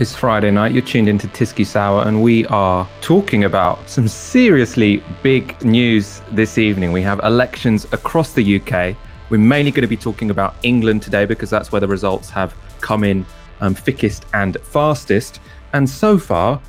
It's Friday night. You're tuned into TyskySour, and we are talking about some seriously big news this evening. We have elections across the UK. We're mainly going to be talking about England today because that's where the results have come in um, thickest and fastest. And so far,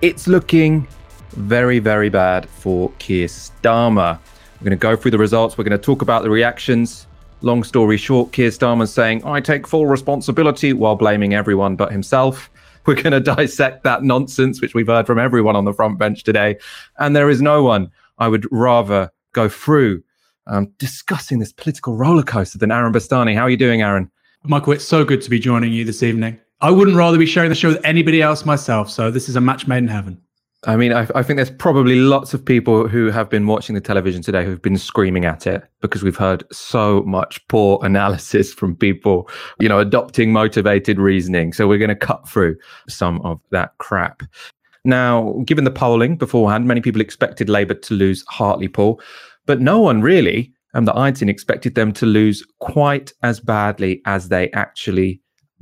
it's looking very, very bad for Keir Starmer. We're going to go through the results. We're going to talk about the reactions. Long story short, Keir Starmer's saying, I take full responsibility while blaming everyone but himself. We're going to dissect that nonsense, which we've heard from everyone on the front bench today. And there is no one I would rather go through um, discussing this political roller coaster than Aaron Bastani. How are you doing, Aaron? Michael, it's so good to be joining you this evening. I wouldn't rather be sharing the show with anybody else myself. So this is a match made in heaven. I mean, I, I, think there's probably lots of people who have been watching the television today who've been screaming at it because we've heard so much poor analysis from people, you know, adopting motivated reasoning. So we're going to cut through some of that crap. Now, given the polling beforehand, many people expected Labour to lose Hartlepool, but no one really, um, and the seen, expected them to lose quite as badly as they actually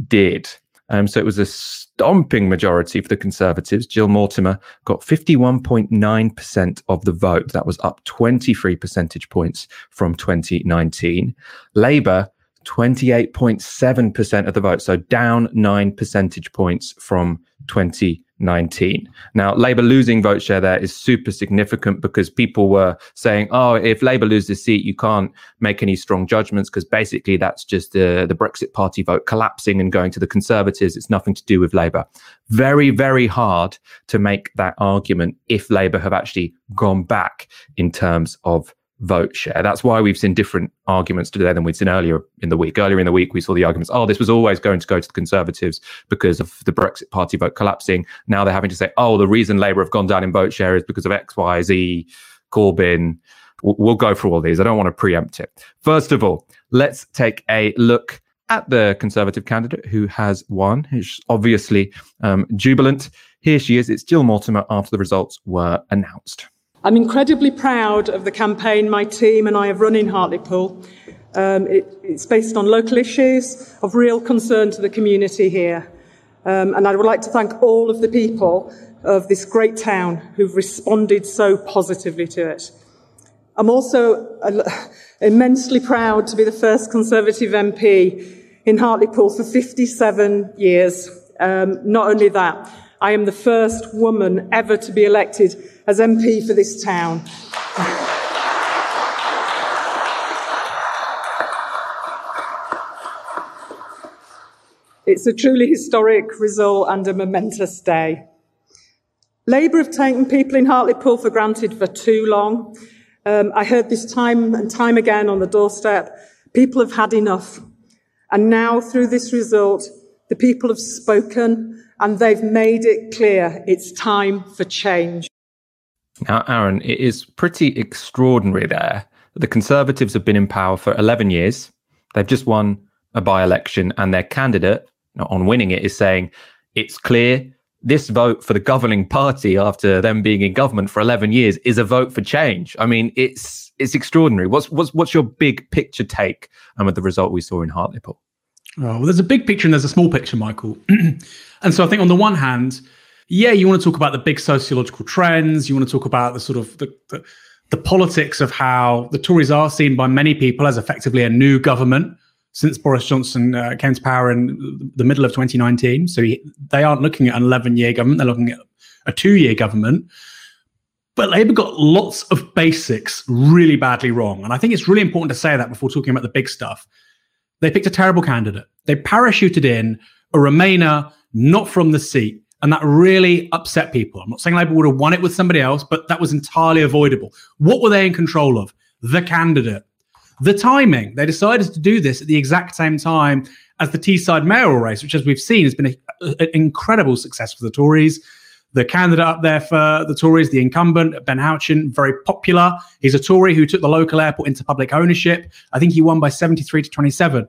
did. Um, so it was a stomping majority for the Conservatives. Jill Mortimer got 51.9% of the vote. That was up 23 percentage points from 2019. Labour, 28.7% of the vote, so down nine percentage points from 2019. 19. Now, Labour losing vote share there is super significant because people were saying, oh, if Labour loses seat, you can't make any strong judgments because basically that's just the, the Brexit party vote collapsing and going to the Conservatives. It's nothing to do with Labour. Very, very hard to make that argument if Labour have actually gone back in terms of vote share. That's why we've seen different arguments today than we'd seen earlier in the week. Earlier in the week, we saw the arguments, oh, this was always going to go to the Conservatives because of the Brexit Party vote collapsing. Now they're having to say, oh, the reason Labour have gone down in vote share is because of X, Y, Z, Corbyn. We'll go through all these. I don't want to preempt it. First of all, let's take a look at the Conservative candidate who has won, who's obviously um, jubilant. Here she is. It's Jill Mortimer after the results were announced. I'm incredibly proud of the campaign my team and I have run in Hartlepool. Um, it, it's based on local issues of real concern to the community here. Um, and I would like to thank all of the people of this great town who've responded so positively to it. I'm also immensely proud to be the first Conservative MP in Hartlepool for 57 years. Um, not only that, I am the first woman ever to be elected as MP for this town. It's a truly historic result and a momentous day. Labour have taken people in Hartlepool for granted for too long. Um, I heard this time and time again on the doorstep. People have had enough. And now, through this result, the people have spoken and they've made it clear it's time for change. Now, Aaron, it is pretty extraordinary there. The Conservatives have been in power for 11 years. They've just won a by election, and their candidate on winning it is saying it's clear this vote for the governing party after them being in government for 11 years is a vote for change. I mean, it's it's extraordinary. What's what's what's your big picture take um, of the result we saw in Hartlepool? Oh, well, there's a big picture and there's a small picture, Michael. and so I think on the one hand, yeah, you want to talk about the big sociological trends. You want to talk about the sort of the, the, the politics of how the Tories are seen by many people as effectively a new government since Boris Johnson uh, came to power in the middle of 2019. So he, they aren't looking at an 11 year government, they're looking at a two year government. But Labour got lots of basics really badly wrong. And I think it's really important to say that before talking about the big stuff. They picked a terrible candidate. They parachuted in a Remainer not from the seat and that really upset people. I'm not saying Labour would have won it with somebody else, but that was entirely avoidable. What were they in control of? The candidate. The timing. They decided to do this at the exact same time as the Teesside mayoral race, which, as we've seen, has been an incredible success for the Tories. The candidate up there for the Tories, the incumbent, Ben Houchen, very popular. He's a Tory who took the local airport into public ownership. I think he won by 73 to 27.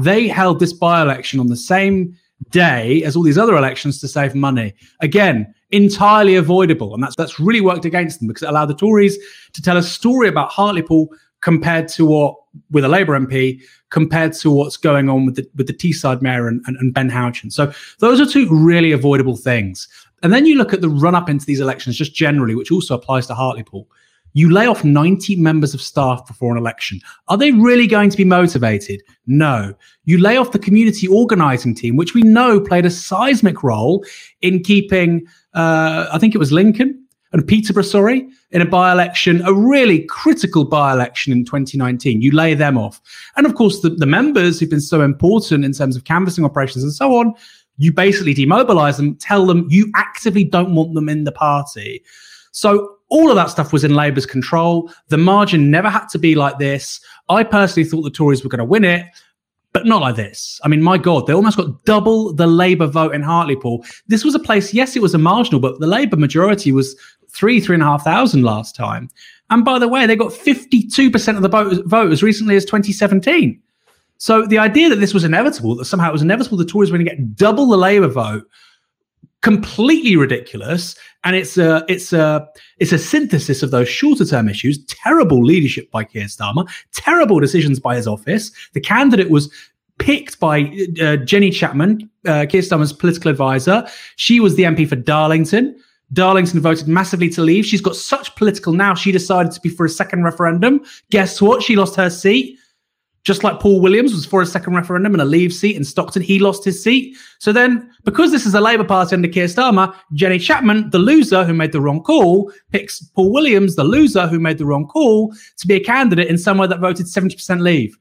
They held this by election on the same day as all these other elections to save money. Again, entirely avoidable. And that's that's really worked against them because it allowed the Tories to tell a story about Hartlepool compared to what with a Labour MP compared to what's going on with the with the Teesside Mayor and, and, and Ben Houchen. So those are two really avoidable things. And then you look at the run up into these elections just generally, which also applies to Hartlepool. You lay off 90 members of staff before an election. Are they really going to be motivated? No. You lay off the community organizing team, which we know played a seismic role in keeping, uh, I think it was Lincoln and Peterborough, sorry, in a by election, a really critical by election in 2019. You lay them off. And of course, the, the members who've been so important in terms of canvassing operations and so on, you basically demobilize them, tell them you actively don't want them in the party. So all of that stuff was in Labour's control. The margin never had to be like this. I personally thought the Tories were going to win it, but not like this. I mean, my God, they almost got double the Labour vote in Hartlepool. This was a place, yes, it was a marginal, but the Labour majority was three, three and a half thousand last time. And by the way, they got 52% of the vote, vote as recently as 2017. So the idea that this was inevitable, that somehow it was inevitable the Tories were going to get double the Labour vote, completely ridiculous. And it's a it's a it's a synthesis of those shorter term issues. Terrible leadership by Keir Starmer, terrible decisions by his office. The candidate was picked by uh, Jenny Chapman, uh, Keir Starmer's political advisor. She was the MP for Darlington. Darlington voted massively to leave. She's got such political now. She decided to be for a second referendum. Guess what? She lost her seat. Just like Paul Williams was for a second referendum and a leave seat in Stockton, he lost his seat. So then, because this is a Labour Party under Keir Starmer, Jenny Chapman, the loser who made the wrong call, picks Paul Williams, the loser who made the wrong call, to be a candidate in somewhere that voted 70% leave.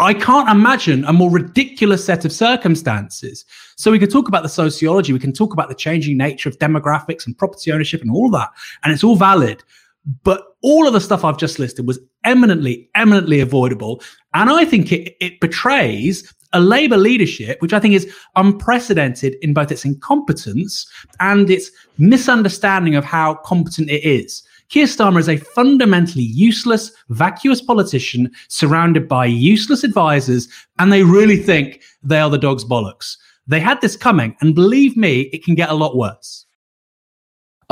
I can't imagine a more ridiculous set of circumstances. So we can talk about the sociology, we can talk about the changing nature of demographics and property ownership and all that, and it's all valid. But all of the stuff I've just listed was eminently, eminently avoidable. And I think it, it betrays a Labour leadership, which I think is unprecedented in both its incompetence and its misunderstanding of how competent it is. Keir Starmer is a fundamentally useless, vacuous politician surrounded by useless advisors, and they really think they are the dog's bollocks. They had this coming, and believe me, it can get a lot worse.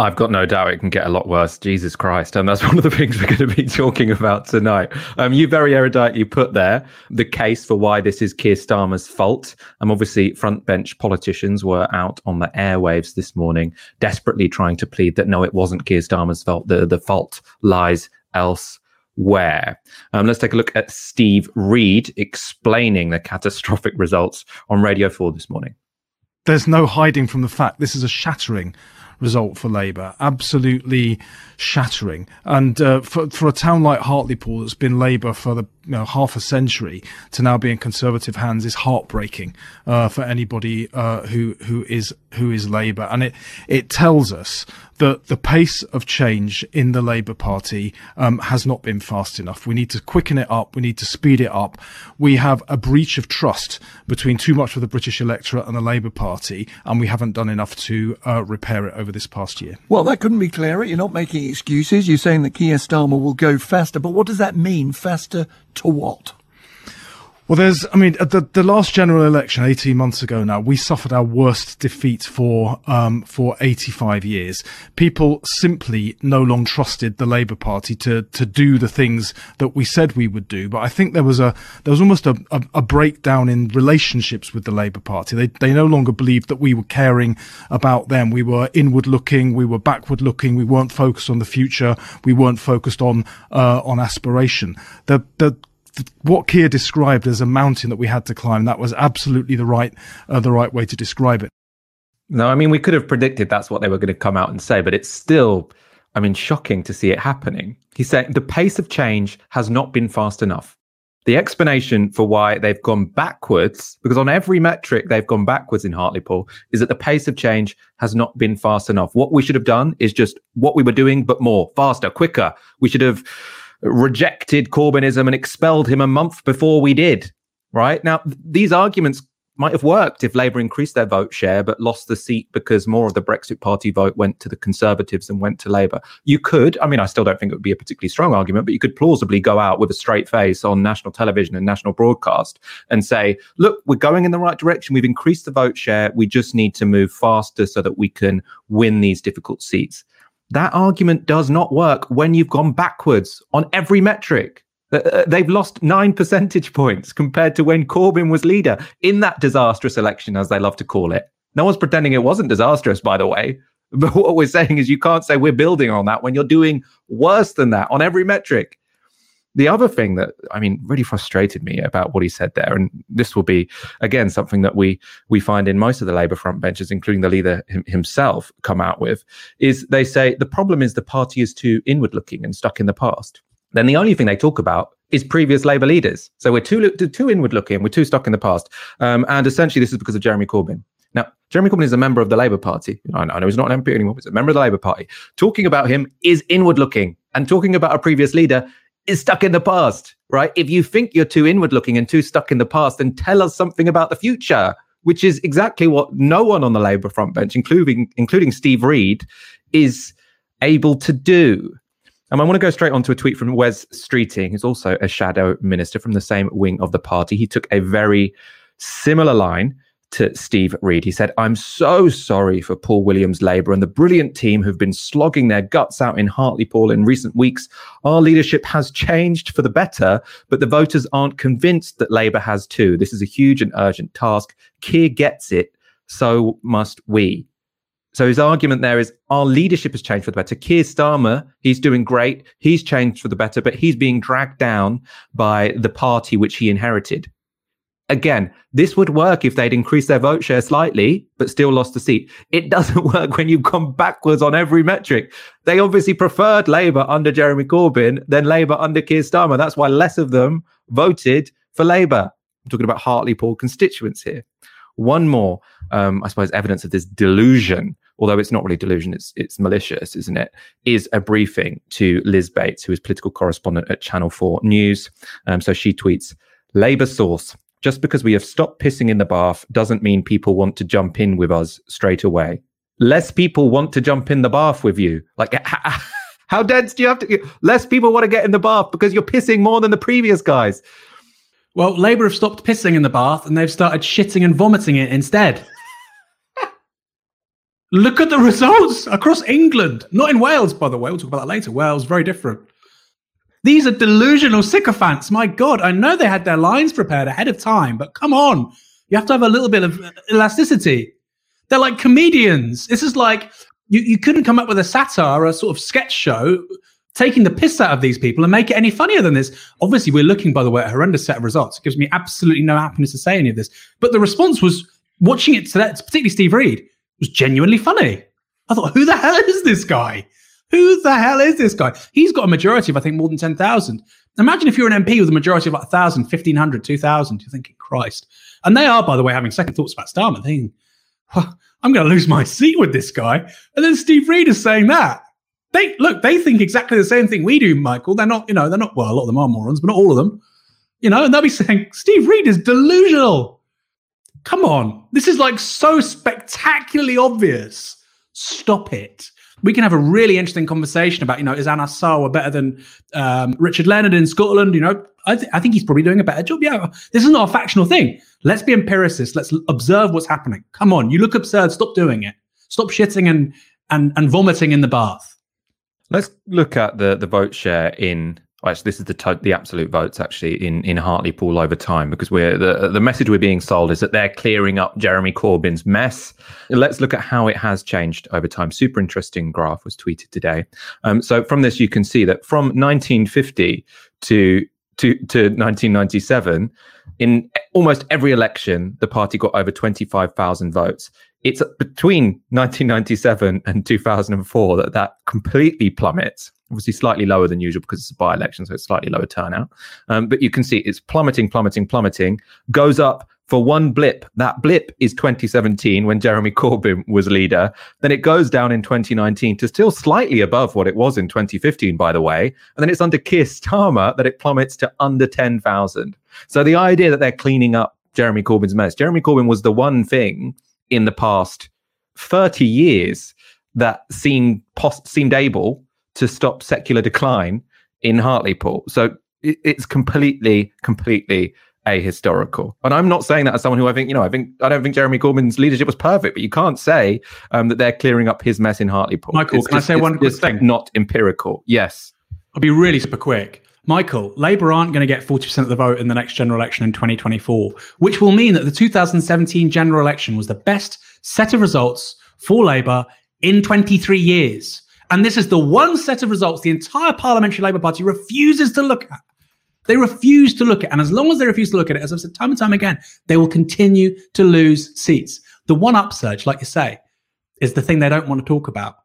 I've got no doubt it can get a lot worse. Jesus Christ. And that's one of the things we're going to be talking about tonight. Um, you very eruditely put there the case for why this is Keir Starmer's fault. Um, obviously, front bench politicians were out on the airwaves this morning, desperately trying to plead that no, it wasn't Keir Starmer's fault. The, the fault lies elsewhere. Um, let's take a look at Steve Reed explaining the catastrophic results on Radio 4 this morning. There's no hiding from the fact this is a shattering result for Labour. Absolutely shattering. And uh, for, for a town like Hartlepool that's been Labour for the you know, half a century to now be in Conservative hands is heartbreaking uh, for anybody uh, who who is who is Labour, and it it tells us that the pace of change in the Labour Party um, has not been fast enough. We need to quicken it up. We need to speed it up. We have a breach of trust between too much of the British electorate and the Labour Party, and we haven't done enough to uh, repair it over this past year. Well, that couldn't be clearer. You're not making excuses. You're saying that Keir Starmer will go faster, but what does that mean? Faster to what? Well, there's, I mean, the the last general election, eighteen months ago now, we suffered our worst defeat for um, for eighty five years. People simply no longer trusted the Labour Party to to do the things that we said we would do. But I think there was a there was almost a, a, a breakdown in relationships with the Labour Party. They they no longer believed that we were caring about them. We were inward looking. We were backward looking. We weren't focused on the future. We weren't focused on uh, on aspiration. The the what Keir described as a mountain that we had to climb, that was absolutely the right uh, the right way to describe it. No, I mean we could have predicted that's what they were going to come out and say, but it's still, I mean, shocking to see it happening. He said the pace of change has not been fast enough. The explanation for why they've gone backwards, because on every metric they've gone backwards in Hartlepool, is that the pace of change has not been fast enough. What we should have done is just what we were doing, but more, faster, quicker. We should have rejected Corbynism and expelled him a month before we did. Right now, these arguments might have worked if Labour increased their vote share but lost the seat because more of the Brexit Party vote went to the Conservatives and went to Labour. You could, I mean, I still don't think it would be a particularly strong argument, but you could plausibly go out with a straight face on national television and national broadcast and say, look, we're going in the right direction. We've increased the vote share. We just need to move faster so that we can win these difficult seats. That argument does not work when you've gone backwards on every metric. Uh, uh, they've lost nine percentage points compared to when Corbyn was leader in that disastrous election, as they love to call it. No one's pretending it wasn't disastrous, by the way. But what we're saying is you can't say we're building on that when you're doing worse than that on every metric. The other thing that I mean really frustrated me about what he said there, and this will be again something that we we find in most of the Labour front benches, including the leader himself, come out with, is they say the problem is the party is too inward looking and stuck in the past. Then the only thing they talk about is previous Labour leaders. So we're too too inward looking, we're too stuck in the past, um, and essentially this is because of Jeremy Corbyn. Now, Jeremy Corbyn is a member of the Labour Party. I know he's not an MP anymore, but he's a member of the Labour Party. Talking about him is inward looking, and talking about a previous leader is stuck in the past, right? If you think you're too inward looking and too stuck in the past, then tell us something about the future, which is exactly what no one on the Labour front bench, including including Steve Reed, is able to do. And I want to go straight on to a tweet from Wes Streeting, who's also a shadow minister from the same wing of the party. He took a very similar line to Steve Reed. He said, I'm so sorry for Paul Williams Labour and the brilliant team who've been slogging their guts out in Hartlepool in recent weeks. Our leadership has changed for the better, but the voters aren't convinced that Labour has too. This is a huge and urgent task. Keir gets it, so must we. So his argument there is our leadership has changed for the better. Keir Starmer, he's doing great. He's changed for the better, but he's being dragged down by the party which he inherited again, this would work if they'd increased their vote share slightly, but still lost the seat. It doesn't work when you've gone backwards on every metric. They obviously preferred Labour under Jeremy Corbyn than Labour under Keir Starmer. That's why less of them voted for Labour. I'm talking about Hartlepool constituents here. One more, um, I suppose, evidence of this delusion, although it's not really delusion, it's it's malicious, isn't it? Is a briefing to Liz Bates, who is political correspondent at Channel 4 News. Um, so she tweets, Labour source, just because we have stopped pissing in the bath doesn't mean people want to jump in with us straight away. Less people want to jump in the bath with you. Like, how dense do you have to get? Less people want to get in the bath because you're pissing more than the previous guys. Well, Labour have stopped pissing in the bath and they've started shitting and vomiting it instead. Look at the results across England. Not in Wales, by the way. We'll talk about that later. Wales, very different. These are delusional sycophants. My God, I know they had their lines prepared ahead of time, but come on. You have to have a little bit of elasticity. They're like comedians. This is like you, you couldn't come up with a satire a sort of sketch show taking the piss out of these people and make it any funnier than this. Obviously, we're looking, by the way, at a horrendous set of results. It gives me absolutely no happiness to say any of this. But the response was watching it to that, particularly Steve Reed, was genuinely funny. I thought, who the hell is this guy? Who the hell is this guy? He's got a majority of, I think, more than 10,000. Imagine if you're an MP with a majority of like 1,000, 1,500, 2,000. You're thinking, Christ. And they are, by the way, having second thoughts about Starmer, thinking, I'm going to lose my seat with this guy. And then Steve Reed is saying that. They look, they think exactly the same thing we do, Michael. They're not, you know, they're not, well, a lot of them are morons, but not all of them. You know, and they'll be saying, Steve Reed is delusional. Come on. This is like so spectacularly obvious. Stop it we can have a really interesting conversation about, you know, is Anas Sarwar better than um, Richard Leonard in Scotland? You know, I, th- I, think he's probably doing a better job. Yeah, this is not a factional thing. Let's be empiricists. Let's observe what's happening. Come on, you look absurd. Stop doing it. Stop shitting and and and vomiting in the bath. Let's look at the the vote share in actually this is the to- the absolute votes actually in in Hartlepool over time because we're the the message we're being sold is that they're clearing up Jeremy Corbyn's mess. Let's look at how it has changed over time. Super interesting graph was tweeted today. Um, so from this you can see that from 1950 to to, to 1997, in almost every election, the party got over 25,000 votes. It's between 1997 and 2004 that that completely plummets obviously slightly lower than usual because it's a by-election, so it's slightly lower turnout. Um, but you can see it's plummeting, plummeting, plummeting, goes up for one blip. That blip is 2017 when Jeremy Corbyn was leader. Then it goes down in 2019 to still slightly above what it was in 2015, by the way. And then it's under Keir Starmer that it plummets to under 10,000. So the idea that they're cleaning up Jeremy Corbyn's mess, Jeremy Corbyn was the one thing in the past 30 years that seemed seemed able to stop secular decline in Hartlepool. So it, it's completely, completely ahistorical. And I'm not saying that as someone who I think, you know, I think I don't think Jeremy Corbyn's leadership was perfect, but you can't say um, that they're clearing up his mess in Hartlepool. Michael, it's can just, I say one quick thing? Not empirical. Yes. I'll be really super quick. Michael, Labour aren't going to get 40% of the vote in the next general election in 2024, which will mean that the 2017 general election was the best set of results for Labour in 23 years. And this is the one set of results the entire parliamentary Labour Party refuses to look at. They refuse to look at, and as long as they refuse to look at it, as I've said time and time again, they will continue to lose seats. The one upsurge, like you say, is the thing they don't want to talk about.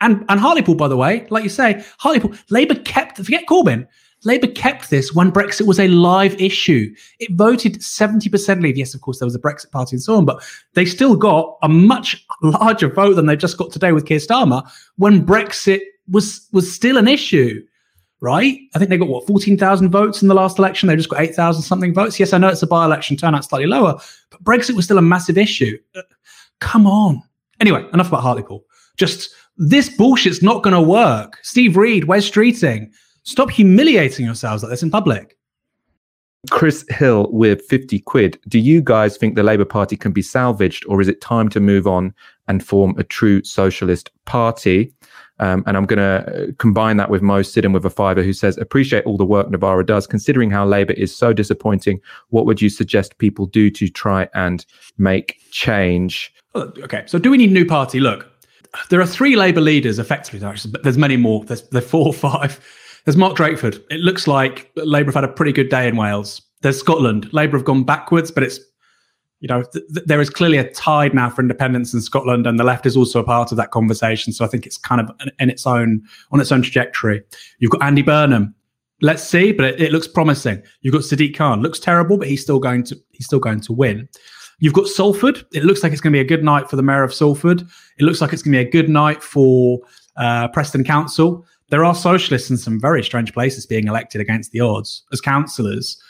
And and Hartlepool, by the way, like you say, Hartlepool, Labour kept forget Corbyn. Labour kept this when Brexit was a live issue. It voted 70% leave. Yes, of course, there was a Brexit party and so on, but they still got a much larger vote than they've just got today with Keir Starmer when Brexit was was still an issue right? I think they got what 14,000 votes in the last election. They just got 8,000 something votes. Yes, I know it's a by-election turnout slightly lower, but Brexit was still a massive issue. Uh, come on. Anyway, enough about Hartlepool. Just this bullshit's not going to work. Steve Reed, Wes Streeting, stop humiliating yourselves like this in public. Chris Hill with 50 quid. Do you guys think the Labour Party can be salvaged or is it time to move on and form a true socialist party? Um, and I'm going to uh, combine that with Mo Sidden with a fiver who says, appreciate all the work Novara does. Considering how Labour is so disappointing, what would you suggest people do to try and make change? Okay, so do we need a new party? Look, there are three Labour leaders effectively, but there's many more. There's, there's four or five. There's Mark Drakeford. It looks like Labour have had a pretty good day in Wales. There's Scotland. Labour have gone backwards, but it's you know, th- th- there is clearly a tide now for independence in Scotland, and the left is also a part of that conversation. So I think it's kind of in its own on its own trajectory. You've got Andy Burnham. Let's see, but it, it looks promising. You've got Sadiq Khan. Looks terrible, but he's still going to he's still going to win. You've got Salford. It looks like it's going to be a good night for the mayor of Salford. It looks like it's going to be a good night for uh, Preston Council. There are socialists in some very strange places being elected against the odds as councillors.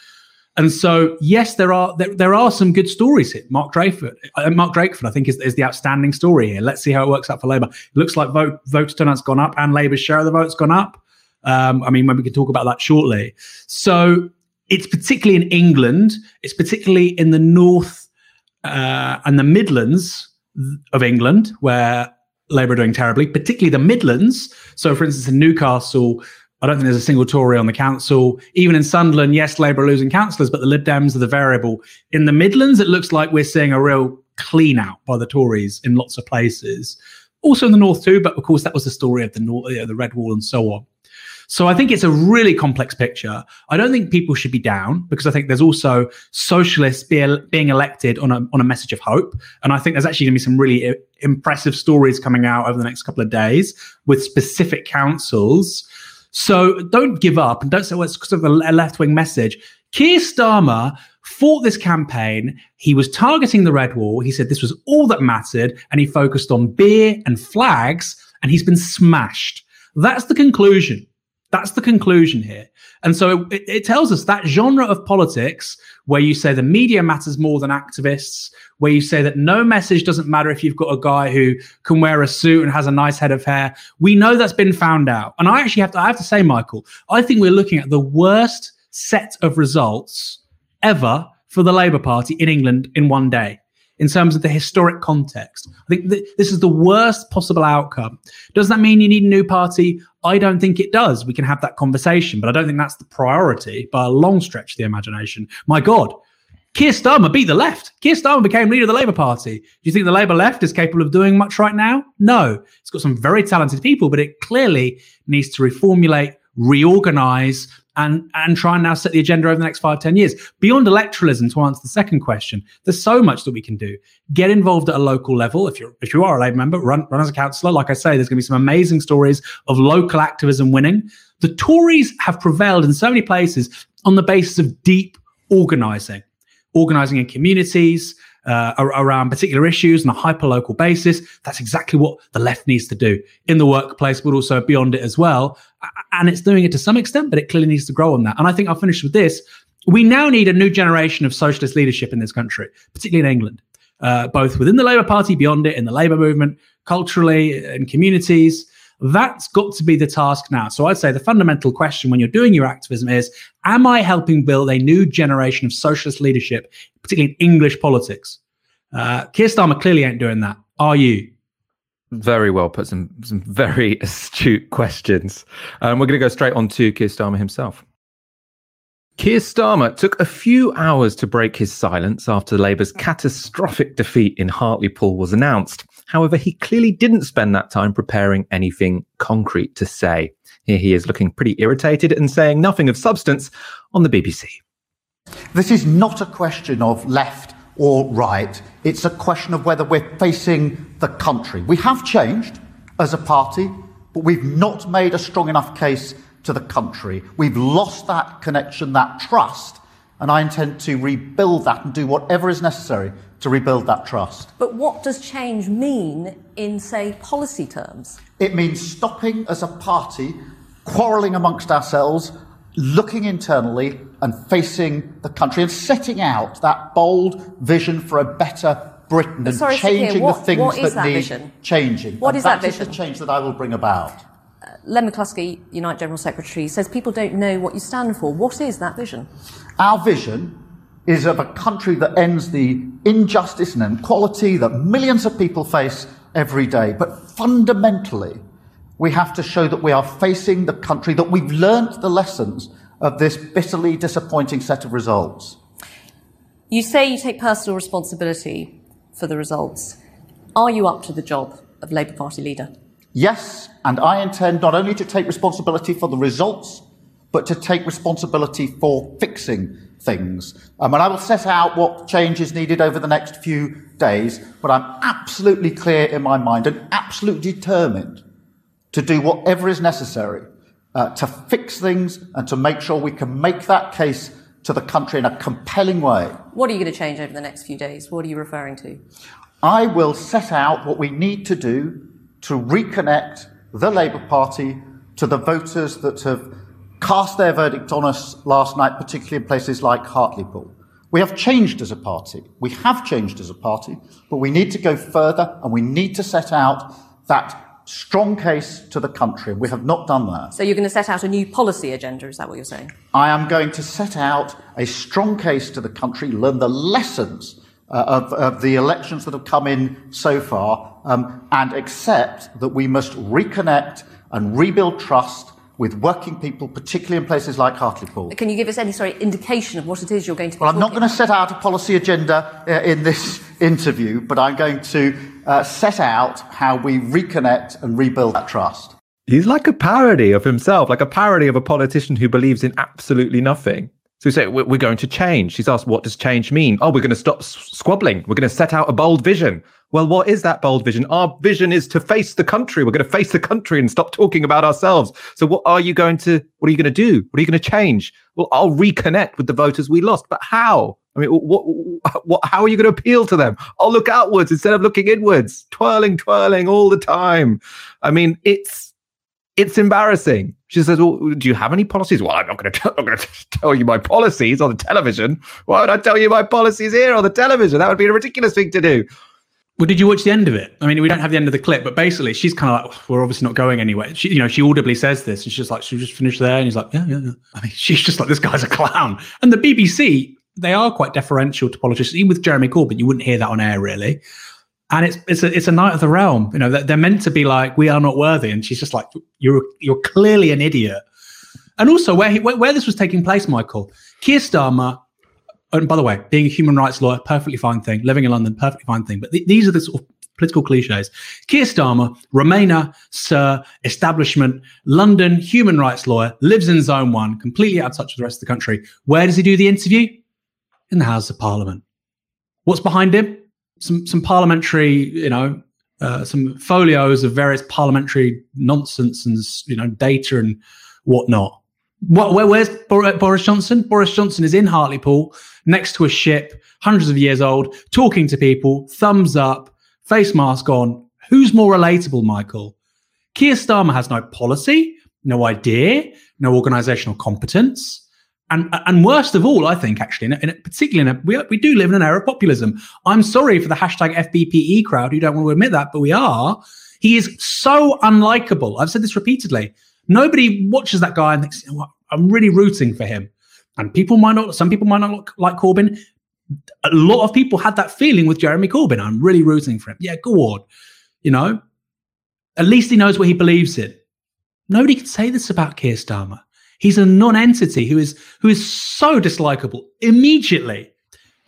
And so, yes, there are there, there are some good stories here. Mark Drakeford, uh, Mark Drakeford, I think, is, is the outstanding story here. Let's see how it works out for Labour. It looks like vote vote turnout's gone up, and Labour's share of the vote's gone up. Um, I mean, maybe we can talk about that shortly. So, it's particularly in England. It's particularly in the north uh, and the Midlands of England where Labour are doing terribly. Particularly the Midlands. So, for instance, in Newcastle I don't think there's a single Tory on the council. Even in Sunderland, yes, Labour are losing councillors, but the Lib Dems are the variable. In the Midlands, it looks like we're seeing a real clean out by the Tories in lots of places. Also in the North too, but of course that was the story of the North, uh, you know, the Red Wall and so on. So I think it's a really complex picture. I don't think people should be down because I think there's also socialists be, being elected on a on a message of hope, and I think there's actually going to be some really I- impressive stories coming out over the next couple of days with specific councils so don't give up and don't say, well, it's because of a left wing message. Keir Starmer fought this campaign. He was targeting the Red Wall. He said this was all that mattered. And he focused on beer and flags, and he's been smashed. That's the conclusion. That's the conclusion here. And so it, it, tells us that genre of politics where you say the media matters more than activists, where you say that no message doesn't matter if you've got a guy who can wear a suit and has a nice head of hair. We know that's been found out. And I actually have to, I have to say, Michael, I think we're looking at the worst set of results ever for the Labour Party in England in one day in terms of the historic context. I think th- this is the worst possible outcome. Does that mean you need a new party? I don't think it does. We can have that conversation, but I don't think that's the priority by a long stretch of the imagination. My God, Keir Starmer beat the left. Keir Starmer became leader of the Labour Party. Do you think the Labour left is capable of doing much right now? No. It's got some very talented people, but it clearly needs to reformulate, reorganize, and and try and now set the agenda over the next five, ten years. Beyond electoralism, to answer the second question, there's so much that we can do. Get involved at a local level. If you're if you are a Labour member, run run as a councillor. Like I say, there's going to be some amazing stories of local activism winning. The Tories have prevailed in so many places on the basis of deep organising, organising in communities, uh, around particular issues on a hyper local basis. That's exactly what the left needs to do in the workplace, but also beyond it as well. And it's doing it to some extent, but it clearly needs to grow on that. And I think I'll finish with this. We now need a new generation of socialist leadership in this country, particularly in England, uh, both within the Labour Party, beyond it, in the Labour movement, culturally, in communities. That's got to be the task now. So I'd say the fundamental question when you're doing your activism is Am I helping build a new generation of socialist leadership, particularly in English politics? Uh, Keir Starmer clearly ain't doing that. Are you? Very well put. Some some very astute questions. Um, we're going to go straight on to Keir Starmer himself. Keir Starmer took a few hours to break his silence after Labour's catastrophic defeat in Hartlepool was announced. However, he clearly didn't spend that time preparing anything concrete to say. Here he is looking pretty irritated and saying nothing of substance on the BBC. This is not a question of left or right. It's a question of whether we're facing the country. We have changed as a party, but we've not made a strong enough case to the country. We've lost that connection, that trust, and I intend to rebuild that and do whatever is necessary to rebuild that trust. But what does change mean in, say, policy terms? It means stopping as a party, quarrelling amongst ourselves, looking internally and facing the country and setting out that bold vision for a better Britain and Sorry, changing what, the things is that, that need vision? changing. What and is that that is vision? the change that I will bring about. Uh, Len McCluskey, Unite General Secretary, says people don't know what you stand for. What is that vision? Our vision is of a country that ends the injustice and inequality that millions of people face every day. But fundamentally, we have to show that we are facing the country, that we've learnt the lessons of this bitterly disappointing set of results. You say you take personal responsibility for the results. Are you up to the job of Labour Party leader? Yes, and I intend not only to take responsibility for the results, but to take responsibility for fixing things. Um, and I will set out what change is needed over the next few days, but I'm absolutely clear in my mind and absolutely determined to do whatever is necessary uh, to fix things and to make sure we can make that case to the country in a compelling way. What are you going to change over the next few days? What are you referring to? I will set out what we need to do to reconnect the Labour Party to the voters that have cast their verdict on us last night, particularly in places like Hartlepool. We have changed as a party. We have changed as a party, but we need to go further and we need to set out that strong case to the country. We have not done that. So you're going to set out a new policy agenda, is that what you're saying? I am going to set out a strong case to the country, learn the lessons uh, of, of the elections that have come in so far, um, and accept that we must reconnect and rebuild trust with working people, particularly in places like Hartlepool. Can you give us any sorry indication of what it is you're going to be Well, I'm not talking going to set out a policy agenda uh, in this interview, but I'm going to uh, set out how we reconnect and rebuild that trust. He's like a parody of himself, like a parody of a politician who believes in absolutely nothing. So we say, we're going to change. She's asked, what does change mean? Oh, we're going to stop squabbling. We're going to set out a bold vision. Well, what is that bold vision? Our vision is to face the country. We're going to face the country and stop talking about ourselves. So what are you going to, what are you going to do? What are you going to change? Well, I'll reconnect with the voters we lost. But how? I mean, what, what, how are you going to appeal to them? I'll look outwards instead of looking inwards, twirling, twirling all the time. I mean, it's, it's embarrassing. She says, "Well, do you have any policies?" Well, I'm not going to. Tell you my policies on the television. Why would I tell you my policies here on the television? That would be a ridiculous thing to do. Well, did you watch the end of it? I mean, we don't have the end of the clip, but basically, she's kind of like, "We're obviously not going anywhere." She, you know, she audibly says this, and she's just like, "Should we just finish there?" And he's like, "Yeah, yeah, yeah." I mean, she's just like, "This guy's a clown." And the BBC, they are quite deferential to politicians. Even with Jeremy Corbyn, you wouldn't hear that on air, really. And it's it's a it's a knight of the realm. You know, they're, meant to be like, "We are not worthy," and she's just like, "You're you're clearly an idiot." And also, where he, where, where this was taking place, Michael, Keir Starmer and by the way, being a human rights lawyer, perfectly fine thing. Living in London, perfectly fine thing. But th- these are the sort of political cliches. Keir Starmer, Remainer, Sir, establishment, London, human rights lawyer, lives in Zone 1, completely out of touch with the rest of the country. Where does he do the interview? In the House of Parliament. What's behind him? Some, some parliamentary, you know, uh, some folios of various parliamentary nonsense and, you know, data and whatnot. What, where, where's Boris Johnson? Boris Johnson is in Hartlepool, next to a ship, hundreds of years old, talking to people, thumbs up, face mask on. Who's more relatable, Michael? Keir Starmer has no policy, no idea, no organizational competence. And, and worst of all, I think, actually, in a, in a, particularly in a, we, we do live in an era of populism. I'm sorry for the hashtag FBPE crowd who don't want to admit that, but we are. He is so unlikable. I've said this repeatedly. Nobody watches that guy and thinks, I'm really rooting for him. And people might not, some people might not like Corbyn. A lot of people had that feeling with Jeremy Corbyn. I'm really rooting for him. Yeah, go on. You know, at least he knows what he believes in. Nobody can say this about Keir Starmer. He's a non-entity who is who is so dislikable immediately.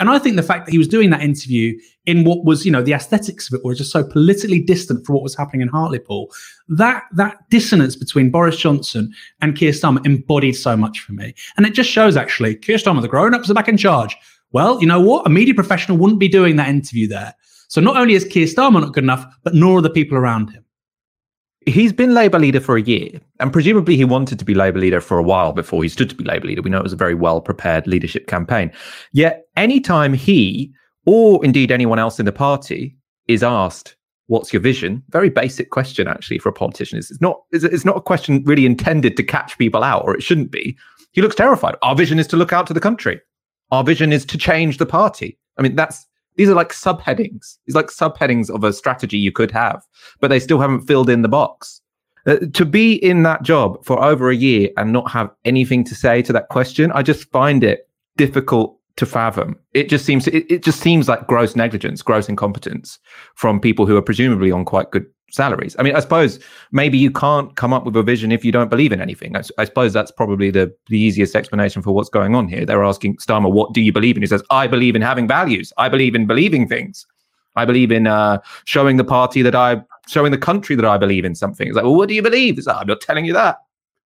And I think the fact that he was doing that interview in what was, you know, the aesthetics of it were just so politically distant from what was happening in Hartlepool, that that dissonance between Boris Johnson and Keir Starmer embodied so much for me. And it just shows actually, Keir Starmer, the grown-ups are back in charge. Well, you know what? A media professional wouldn't be doing that interview there. So not only is Keir Starmer not good enough, but nor are the people around him. He's been Labour leader for a year, and presumably he wanted to be Labour leader for a while before he stood to be Labour leader. We know it was a very well prepared leadership campaign. Yet, anytime he, or indeed anyone else in the party, is asked, What's your vision? Very basic question, actually, for a politician. It's not, it's not a question really intended to catch people out, or it shouldn't be. He looks terrified. Our vision is to look out to the country. Our vision is to change the party. I mean, that's these are like subheadings. These like subheadings of a strategy you could have, but they still haven't filled in the box. Uh, to be in that job for over a year and not have anything to say to that question, I just find it difficult to fathom. It just seems it, it just seems like gross negligence, gross incompetence from people who are presumably on quite good salaries. I mean, I suppose maybe you can't come up with a vision if you don't believe in anything. I, I, suppose that's probably the, the easiest explanation for what's going on here. They're asking Starmer, what do you believe in? He says, I believe in having values. I believe in believing things. I believe in uh, showing the party that I, showing the country that I believe in something. It's like, well, what do you believe? It's like, I'm not telling you that.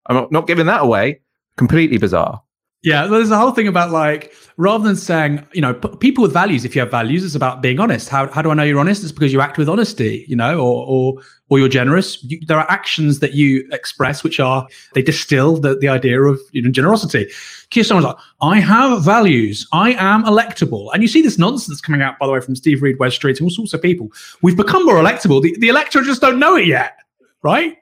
I'm not, not giving that away. Completely bizarre. Yeah, there's a whole thing about like rather than saying, you know, p- people with values. If you have values, it's about being honest. How, how do I know you're honest? It's because you act with honesty, you know, or or or you're generous. You, there are actions that you express which are they distill the, the idea of you know generosity. Keir Starmer's like, I have values. I am electable, and you see this nonsense coming out by the way from Steve Reed, Wes Street, and all sorts of people. We've become more electable. The, the electorate just don't know it yet, right?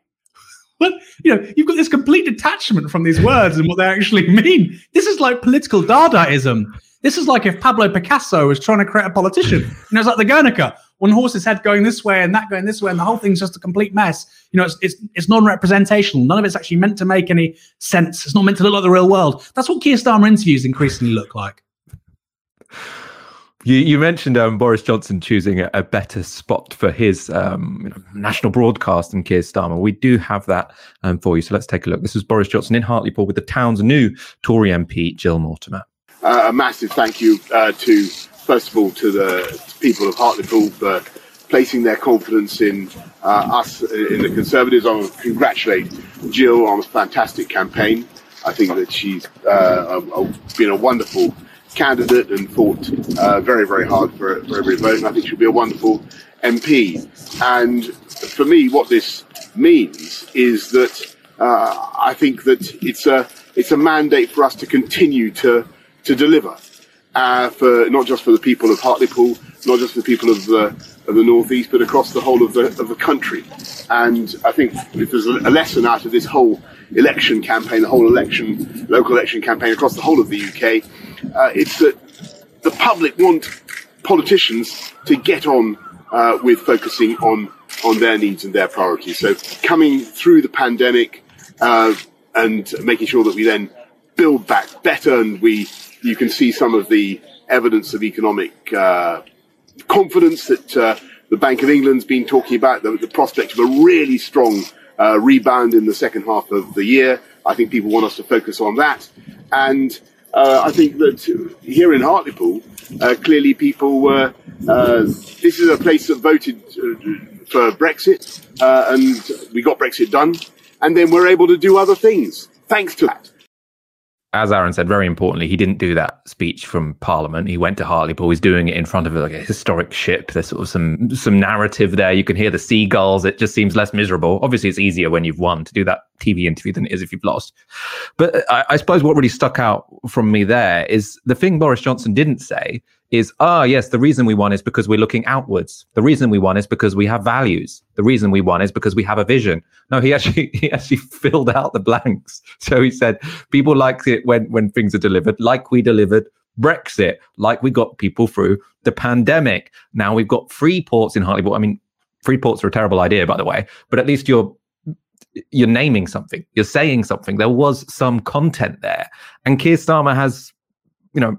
But you know, you've got this complete detachment from these words and what they actually mean. This is like political Dadaism. This is like if Pablo Picasso was trying to create a politician. You know, it's like the Guernica, one horse's head going this way and that going this way, and the whole thing's just a complete mess. You know, it's it's, it's non-representational. None of it's actually meant to make any sense. It's not meant to look like the real world. That's what Keir Starmer interviews increasingly look like. You, you mentioned um, Boris Johnson choosing a, a better spot for his um, national broadcast than Keir Starmer. We do have that um, for you. So let's take a look. This is Boris Johnson in Hartlepool with the town's new Tory MP, Jill Mortimer. Uh, a massive thank you uh, to, first of all, to the people of Hartlepool for placing their confidence in uh, us, in the Conservatives. I want to congratulate Jill on a fantastic campaign. I think that she's uh, been a wonderful candidate and fought uh, very, very hard for, for every vote. And I think she'll be a wonderful MP. And for me, what this means is that uh, I think that it's a it's a mandate for us to continue to to deliver uh, for not just for the people of Hartlepool, not just for the people of the of the northeast, but across the whole of the of the country. And I think if there's a lesson out of this whole election campaign, the whole election local election campaign across the whole of the UK, uh, it's that the public want politicians to get on uh, with focusing on on their needs and their priorities. So coming through the pandemic uh, and making sure that we then build back better, and we you can see some of the evidence of economic uh, confidence that uh, the Bank of England's been talking about, the, the prospect of a really strong uh, rebound in the second half of the year. I think people want us to focus on that, and uh, I think that here in Hartlepool, uh, clearly people were. Uh, this is a place that voted uh, for Brexit, uh, and we got Brexit done, and then we're able to do other things thanks to that as Aaron said, very importantly, he didn't do that speech from Parliament. He went to Hartlepool. He's doing it in front of like a historic ship. There's sort of some some narrative there. You can hear the seagulls. It just seems less miserable. Obviously, it's easier when you've won to do that TV interview than it is if you've lost. But I, I suppose what really stuck out from me there is the thing Boris Johnson didn't say is ah yes the reason we won is because we're looking outwards. The reason we won is because we have values. The reason we won is because we have a vision. No he actually he actually filled out the blanks. So he said people like it when when things are delivered like we delivered brexit like we got people through the pandemic. Now we've got free ports in hartlepool i mean free ports are a terrible idea by the way but at least you're you're naming something you're saying something there was some content there and keir starmer has you know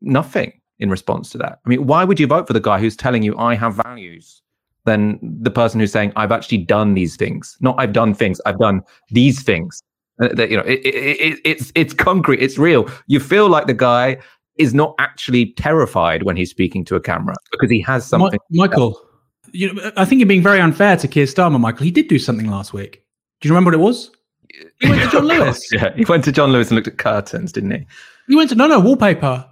nothing in response to that. I mean, why would you vote for the guy who's telling you I have values than the person who's saying I've actually done these things? Not I've done things, I've done these things. Uh, that, you know, it, it, it, it's it's concrete. It's real. You feel like the guy is not actually terrified when he's speaking to a camera because he has something. My, Michael, you know, I think you're being very unfair to Keir Starmer. Michael, he did do something last week. Do you remember what it was? He went to John Lewis. yeah, he went to John Lewis and looked at curtains, didn't he? He went to no, no wallpaper.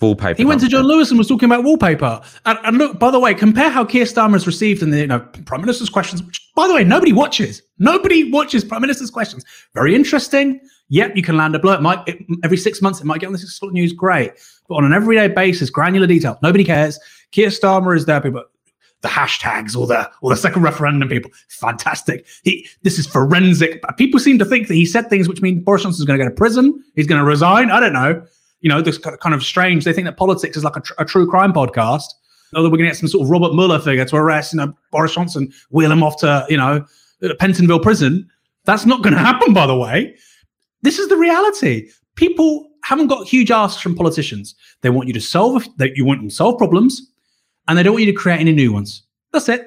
Wallpaper. He went to John Lewis and was talking about wallpaper. And, and look, by the way, compare how Keir Starmer is received in the you know Prime Minister's questions. Which, by the way, nobody watches. Nobody watches Prime Minister's questions. Very interesting. Yep, you can land a blow. It might it, every six months it might get on the six o'clock news. Great, but on an everyday basis, granular detail. Nobody cares. Keir Starmer is there. People, the hashtags or the or the second referendum people. Fantastic. He this is forensic. People seem to think that he said things which mean Boris Johnson is going to go to prison. He's going to resign. I don't know you know, this kind of strange. They think that politics is like a, tr- a true crime podcast. Or that we're going to get some sort of Robert Mueller figure to arrest, you know, Boris Johnson, wheel him off to, you know, uh, Pentonville prison. That's not going to happen, by the way. This is the reality. People haven't got huge asks from politicians. They want you to solve, that you want them to solve problems, and they don't want you to create any new ones. That's it.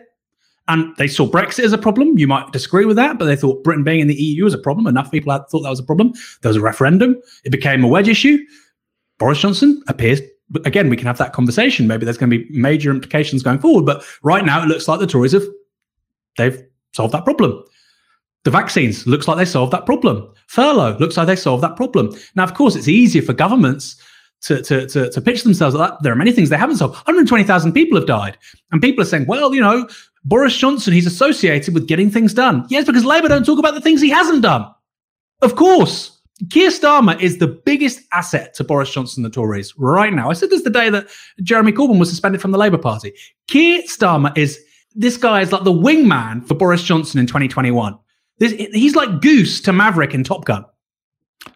And they saw Brexit as a problem. You might disagree with that, but they thought Britain being in the EU was a problem. Enough people had thought that was a problem. There was a referendum. It became a wedge issue. Boris Johnson appears again, we can have that conversation. Maybe there's going to be major implications going forward. But right now, it looks like the Tories have they've solved that problem. The vaccines looks like they solved that problem. Furlough looks like they solved that problem. Now, of course, it's easier for governments to, to, to, to pitch themselves like that. There are many things they haven't solved. 120,000 people have died. And people are saying, well, you know, Boris Johnson, he's associated with getting things done. Yes, because Labour don't talk about the things he hasn't done. Of course. Keir Starmer is the biggest asset to Boris Johnson and the Tories right now. I said this the day that Jeremy Corbyn was suspended from the Labour Party. Keir Starmer is this guy is like the wingman for Boris Johnson in 2021. This, he's like Goose to Maverick in Top Gun.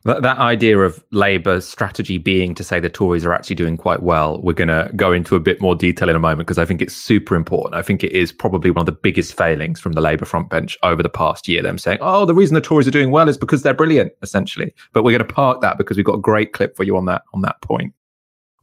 That, that idea of Labour's strategy being to say the Tories are actually doing quite well, we're going to go into a bit more detail in a moment because I think it's super important. I think it is probably one of the biggest failings from the Labour front bench over the past year. Them saying, oh, the reason the Tories are doing well is because they're brilliant, essentially. But we're going to park that because we've got a great clip for you on that on that point.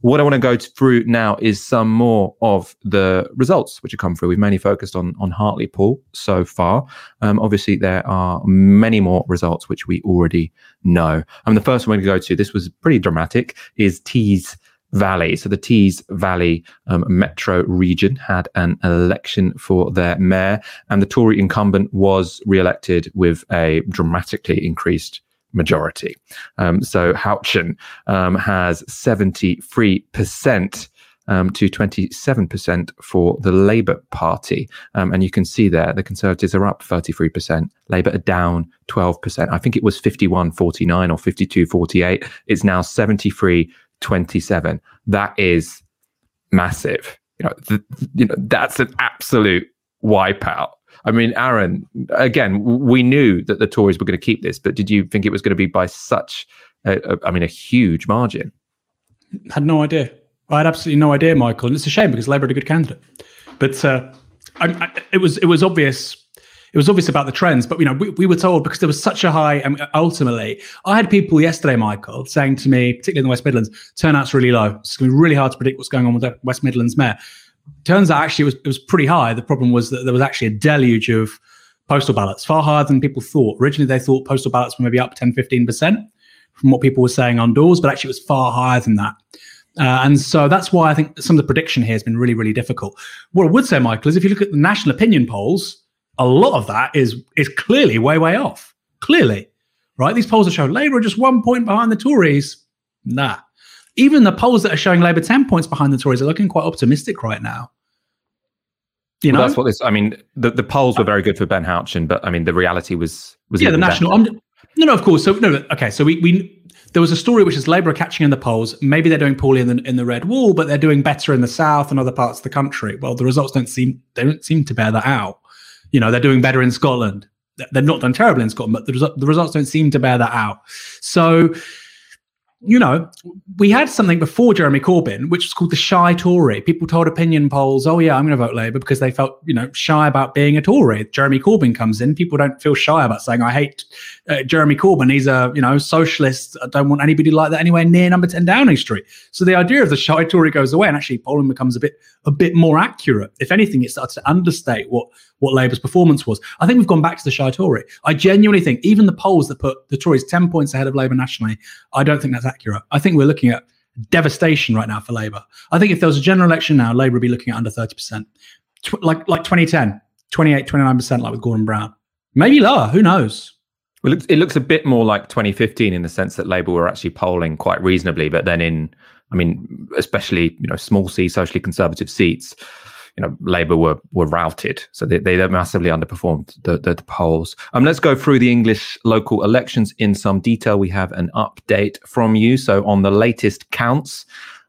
What I want to go through now is some more of the results which have come through. We've mainly focused on on Hartlepool so far. Um, obviously, there are many more results which we already know. And the first one to go to, this was pretty dramatic, is Tees Valley. So the Tees Valley um, metro region had an election for their mayor, and the Tory incumbent was re-elected with a dramatically increased majority. Um, so Houchen um, has 73%. Um, to 27% for the Labour Party. Um, and you can see there the Conservatives are up 33%, Labour are down 12%. I think it was 51 49 or 52 48. It's now 73 27. That is massive. You know, th- you know that's an absolute wipeout I mean, Aaron, again, we knew that the Tories were going to keep this, but did you think it was going to be by such, a, a, I mean, a huge margin? Had no idea. I had absolutely no idea, Michael, and it's a shame because Labour had a good candidate. But uh, I, I, it was it was obvious. It was obvious about the trends, but you know, we, we were told because there was such a high. And mean, ultimately, I had people yesterday, Michael, saying to me, particularly in the West Midlands, turnout's really low. It's going to be really hard to predict what's going on with the West Midlands mayor turns out actually it was, it was pretty high. The problem was that there was actually a deluge of postal ballots, far higher than people thought. Originally, they thought postal ballots were maybe up 10, 15% from what people were saying on doors, but actually it was far higher than that. Uh, and so that's why I think some of the prediction here has been really, really difficult. What I would say, Michael, is if you look at the national opinion polls, a lot of that is is clearly way, way off. Clearly, right? These polls are showing Labour are just one point behind the Tories. Nah, even the polls that are showing Labour 10 points behind the Tories are looking quite optimistic right now. You know, well, that's what this. I mean, the, the polls were very good for Ben Houchen, but I mean, the reality was was yeah, the national. Um, no, no, of course. So no, okay. So we we there was a story which is Labour are catching in the polls. Maybe they're doing poorly in the in the red wall, but they're doing better in the south and other parts of the country. Well, the results don't seem they don't seem to bear that out. You know, they're doing better in Scotland. They're not done terribly in Scotland, but the, the results don't seem to bear that out. So you know, we had something before Jeremy Corbyn, which was called the shy Tory. People told opinion polls, "Oh yeah, I'm going to vote Labour because they felt, you know, shy about being a Tory. Jeremy Corbyn comes in, people don't feel shy about saying, "I hate uh, Jeremy Corbyn. He's a, you know, socialist. I don't want anybody like that anywhere near Number Ten Downing Street." So the idea of the shy Tory goes away, and actually polling becomes a bit a bit more accurate. If anything, it starts to understate what what Labour's performance was. I think we've gone back to the shy Tory. I genuinely think even the polls that put the Tories 10 points ahead of Labour nationally, I don't think that's accurate. I think we're looking at devastation right now for Labour. I think if there was a general election now, Labour would be looking at under 30%, Tw- like, like 2010, 28, 29%, like with Gordon Brown. Maybe lower, who knows? Well, it looks, it looks a bit more like 2015 in the sense that Labour were actually polling quite reasonably, but then in, I mean, especially you know small C socially conservative seats, you know, Labour were were routed, so they, they massively underperformed the, the, the polls. Um, let's go through the English local elections in some detail. We have an update from you. So on the latest counts,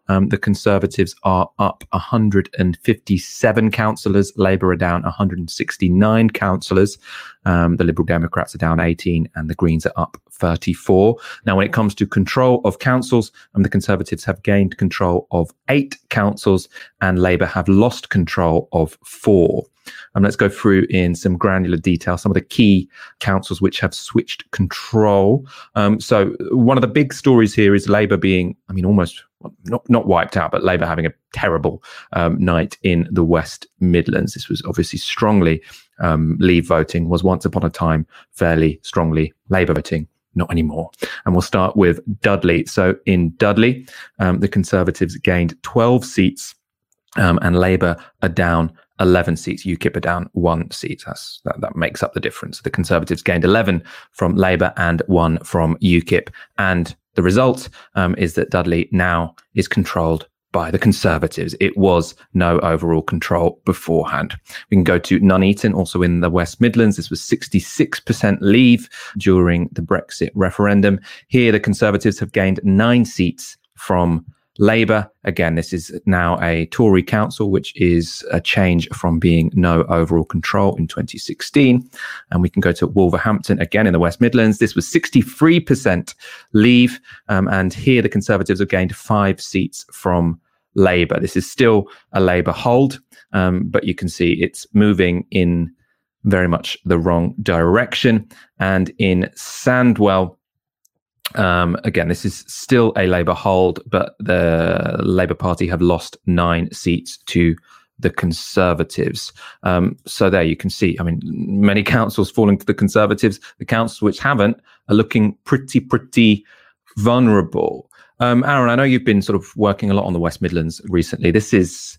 um, the Conservatives are up 157 councillors. Labour are down 169 councillors. Um, the Liberal Democrats are down 18 and the Greens are up 34. Now, when it comes to control of councils, um, the Conservatives have gained control of eight councils and Labour have lost control of four. Um, let's go through in some granular detail some of the key councils which have switched control. Um, so, one of the big stories here is Labour being, I mean, almost not not wiped out, but Labour having a terrible um, night in the West Midlands. This was obviously strongly um, Leave voting was once upon a time fairly strongly Labour voting. Not anymore. And we'll start with Dudley. So in Dudley, um, the Conservatives gained 12 seats um, and Labour are down 11 seats. UKIP are down one seat. That's, that, that makes up the difference. The Conservatives gained 11 from Labour and one from UKIP. And the result um, is that Dudley now is controlled by the Conservatives. It was no overall control beforehand. We can go to Nuneaton, also in the West Midlands. This was 66% leave during the Brexit referendum. Here, the Conservatives have gained nine seats from Labour. Again, this is now a Tory council, which is a change from being no overall control in 2016. And we can go to Wolverhampton again in the West Midlands. This was 63% leave. Um, and here the Conservatives have gained five seats from Labour. This is still a Labour hold, um, but you can see it's moving in very much the wrong direction. And in Sandwell, um, again, this is still a Labour hold, but the Labour Party have lost nine seats to the Conservatives. Um, so there you can see, I mean, many councils falling to the Conservatives. The councils which haven't are looking pretty, pretty vulnerable. Um, Aaron, I know you've been sort of working a lot on the West Midlands recently. This is,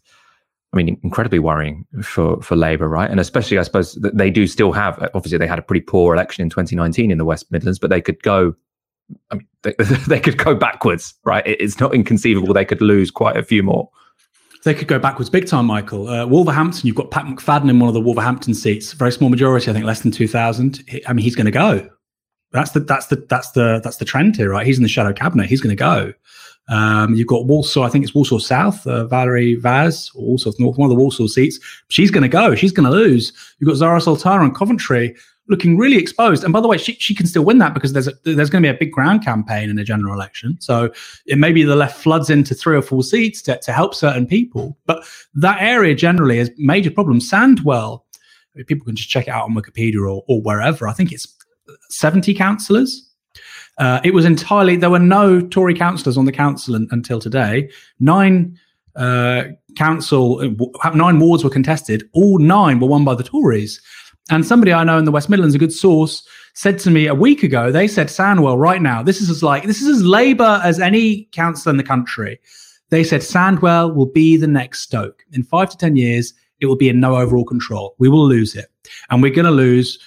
I mean, incredibly worrying for for Labour, right? And especially, I suppose, that they do still have. Obviously, they had a pretty poor election in 2019 in the West Midlands, but they could go I mean, they, they could go backwards, right? It's not inconceivable they could lose quite a few more. They could go backwards big time, Michael. Uh, Wolverhampton, you've got Pat McFadden in one of the Wolverhampton seats, very small majority, I think, less than two thousand. I mean, he's going to go. That's the that's the that's the that's the trend here, right? He's in the shadow cabinet. He's going to go. Um, you've got Walsall, I think it's Walsall South, uh, Valerie Vaz, Walsall North, one of the Walsall seats. She's going to go. She's going to lose. You've got Zarah Sultana in Coventry, looking really exposed. And by the way, she, she can still win that because there's a, there's going to be a big ground campaign in a general election. So it may be the left floods into three or four seats to, to help certain people. But that area generally is major problem. Sandwell, people can just check it out on Wikipedia or, or wherever. I think it's 70 councillors. Uh, it was entirely, there were no Tory councillors on the council un, until today. Nine uh, council, uh, nine wards were contested. All nine were won by the Tories. And somebody I know in the West Midlands, a good source, said to me a week ago, they said Sandwell right now, this is as like this is as Labour as any council in the country. They said Sandwell will be the next Stoke. In five to ten years, it will be in no overall control. We will lose it. And we're gonna lose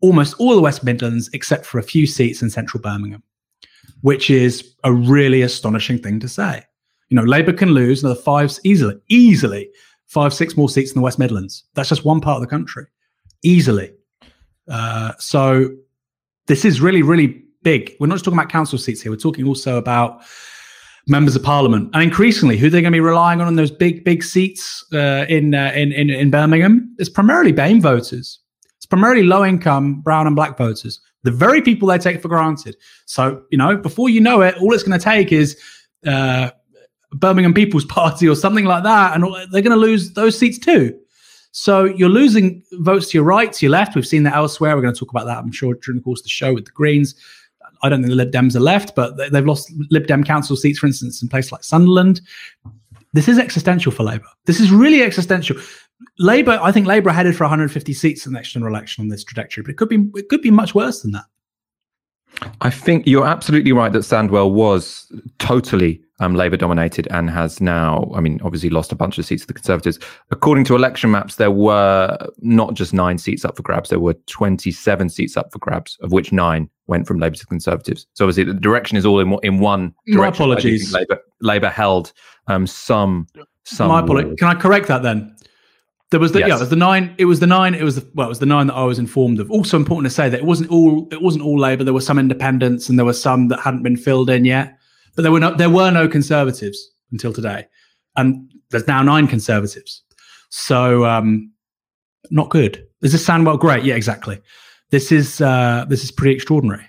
almost all the West Midlands except for a few seats in central Birmingham, which is a really astonishing thing to say. You know, Labour can lose another five easily, easily five, six more seats in the West Midlands. That's just one part of the country easily. Uh, so this is really, really big. We're not just talking about council seats here. We're talking also about members of parliament, and increasingly, who they're going to be relying on in those big, big seats uh, in, uh, in, in in Birmingham. It's primarily BAME voters. It's primarily low-income brown and black voters. The very people they take for granted. So, you know, before you know it, all it's going to take is uh, Birmingham People's Party or something like that, and they're going to lose those seats too. So you're losing votes to your right, to your left. We've seen that elsewhere. We're going to talk about that, I'm sure, during the course of the show with the Greens. I don't think the Lib Dems are left, but they've lost Lib Dem council seats, for instance, in places like Sunderland. This is existential for Labour. This is really existential. Labour, I think Labour are headed for 150 seats in the next general election on this trajectory, but it could be it could be much worse than that. I think you're absolutely right that Sandwell was totally um, Labour dominated and has now, I mean, obviously lost a bunch of seats to the Conservatives. According to election maps, there were not just nine seats up for grabs, there were 27 seats up for grabs, of which nine went from Labour to Conservatives. So obviously the direction is all in, in one direction. My apologies. Labour, Labour held um, some. some My apologies. Can I correct that then? There was the yes. yeah, it was the nine. It was the nine. It was the well, it was the nine that I was informed of. Also important to say that it wasn't all. It wasn't all Labour. There were some independents, and there were some that hadn't been filled in yet. But there were no there were no conservatives until today, and there's now nine conservatives. So um, not good. Does this sound well? Great. Yeah, exactly. This is uh, this is pretty extraordinary.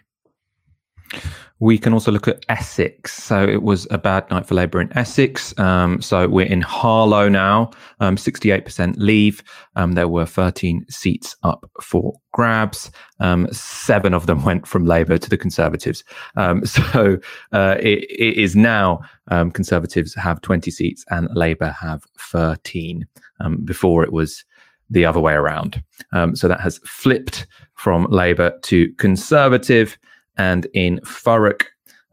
We can also look at Essex. So it was a bad night for Labour in Essex. Um, so we're in Harlow now, um, 68% leave. Um, there were 13 seats up for grabs. Um, seven of them went from Labour to the Conservatives. Um, so uh, it, it is now um, Conservatives have 20 seats and Labour have 13. before it was the other way around. so that has flipped from Labour to Conservative. And in Thurrock,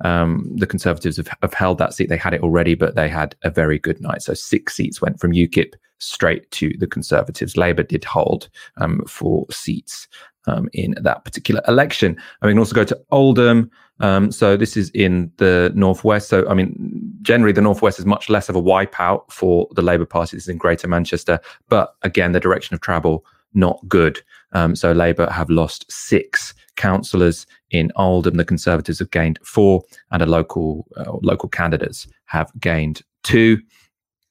um, the Conservatives have, have, held that seat. They had it already, but they had a very good night. So six seats went from UKIP straight to the Conservatives. Labour did hold um, four seats um, in that particular election. We can also go to Oldham. Um, so this is in the northwest. So I mean, generally the northwest is much less of a wipeout for the Labour Party. This is in Greater Manchester, but again, the direction of travel not good. Um, so Labour have lost six councillors in Oldham. The Conservatives have gained four, and a local uh, local candidates have gained two.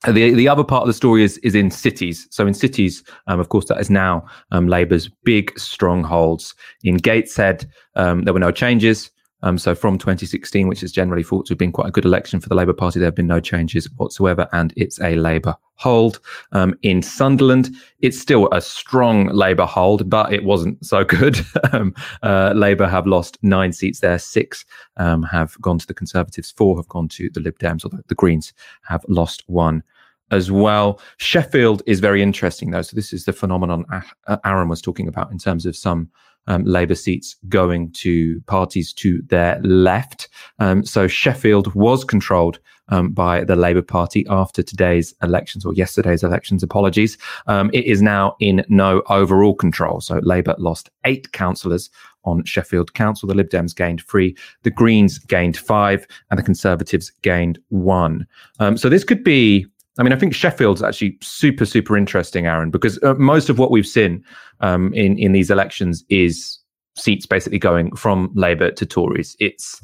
The the other part of the story is is in cities. So in cities, um, of course, that is now um, Labour's big strongholds. In Gateshead, um, there were no changes. Um, so from 2016, which is generally thought to have been quite a good election for the Labour Party, there have been no changes whatsoever, and it's a Labour hold. Um, in Sunderland, it's still a strong Labour hold, but it wasn't so good. um, uh, Labour have lost nine seats there, six um, have gone to the Conservatives, four have gone to the Lib Dems, although the Greens have lost one as well. Sheffield is very interesting, though. So this is the phenomenon Aaron was talking about in terms of some um, Labour seats going to parties to their left. Um, so Sheffield was controlled um, by the Labour Party after today's elections or yesterday's elections. Apologies. Um, it is now in no overall control. So Labour lost eight councillors on Sheffield Council. The Lib Dems gained three, the Greens gained five, and the Conservatives gained one. Um, so this could be I mean, I think Sheffield's actually super, super interesting, Aaron, because uh, most of what we've seen um, in in these elections is seats basically going from Labour to Tories. It's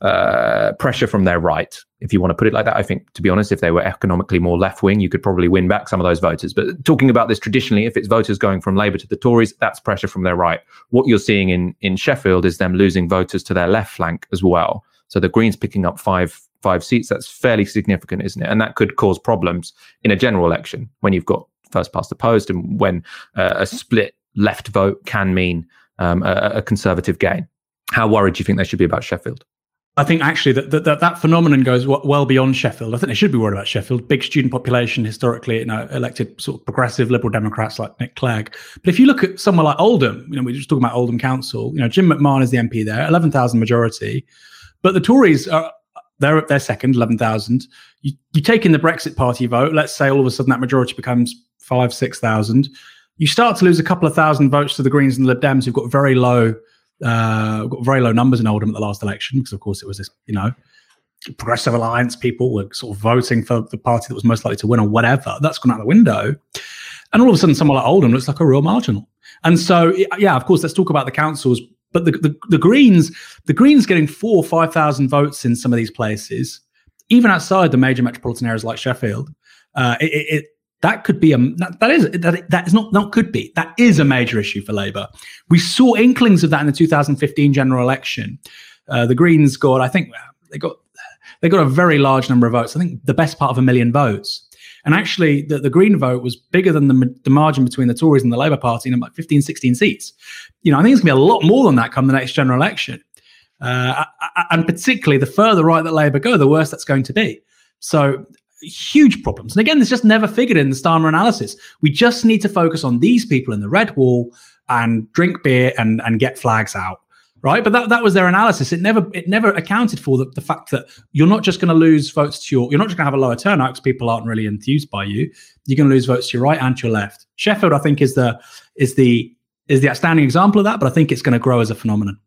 uh, pressure from their right, if you want to put it like that. I think, to be honest, if they were economically more left wing, you could probably win back some of those voters. But talking about this traditionally, if it's voters going from Labour to the Tories, that's pressure from their right. What you're seeing in in Sheffield is them losing voters to their left flank as well. So the Greens picking up five five seats. That's fairly significant, isn't it? And that could cause problems in a general election when you've got first past the post and when uh, a split left vote can mean um, a, a, conservative gain. How worried do you think they should be about Sheffield? I think actually that that, that, phenomenon goes well beyond Sheffield. I think they should be worried about Sheffield. Big student population, historically, you know, elected sort of progressive Liberal Democrats like Nick Clegg. But if you look at somewhere like Oldham, you know, we are just talking about Oldham Council. You know, Jim McMahon is the MP there, eleven thousand majority, but the Tories are they're they're second, eleven thousand. You you take in the Brexit Party vote. Let's say all of a sudden that majority becomes five, six thousand. You start to lose a couple of thousand votes to the Greens and the Lib Dems, who've got very low, uh, got very low numbers in Oldham at the last election, because of course it was this, you know, Progressive Alliance people were sort of voting for the party that was most likely to win or whatever. That's gone out the window. And all of a sudden, someone like Oldham looks like a real marginal. And so, yeah, of course, let's talk about the councils but the, the, the Greens, the Greens getting four or five thousand votes in some of these places, even outside the major metropolitan areas like Sheffield, uh, it, it, That could be a that, that is that that is not not could be that is a major issue for Labour. We saw inklings of that in the 2015 general election. Uh, the Greens got, I think, they got they got a very large number of votes. I think the best part of a million votes. And actually, the, the Green vote was bigger than the, the margin between the Tories and the Labour Party in about 15, 16 seats. You know, I think it's going to be a lot more than that come the next general election. Uh, and particularly, the further right that Labour go, the worse that's going to be. So huge problems. And again, this just never figured in the Starmer analysis. We just need to focus on these people in the red wall and drink beer and, and get flags out. Right. But that, that was their analysis. It never it never accounted for the, the fact that you're not just going to lose votes to your you're not just going to have a lower turnout because people aren't really enthused by you. You're going to lose votes to your right and to your left. Sheffield, I think, is the is the is the outstanding example of that, but I think it's going to grow as a phenomenon.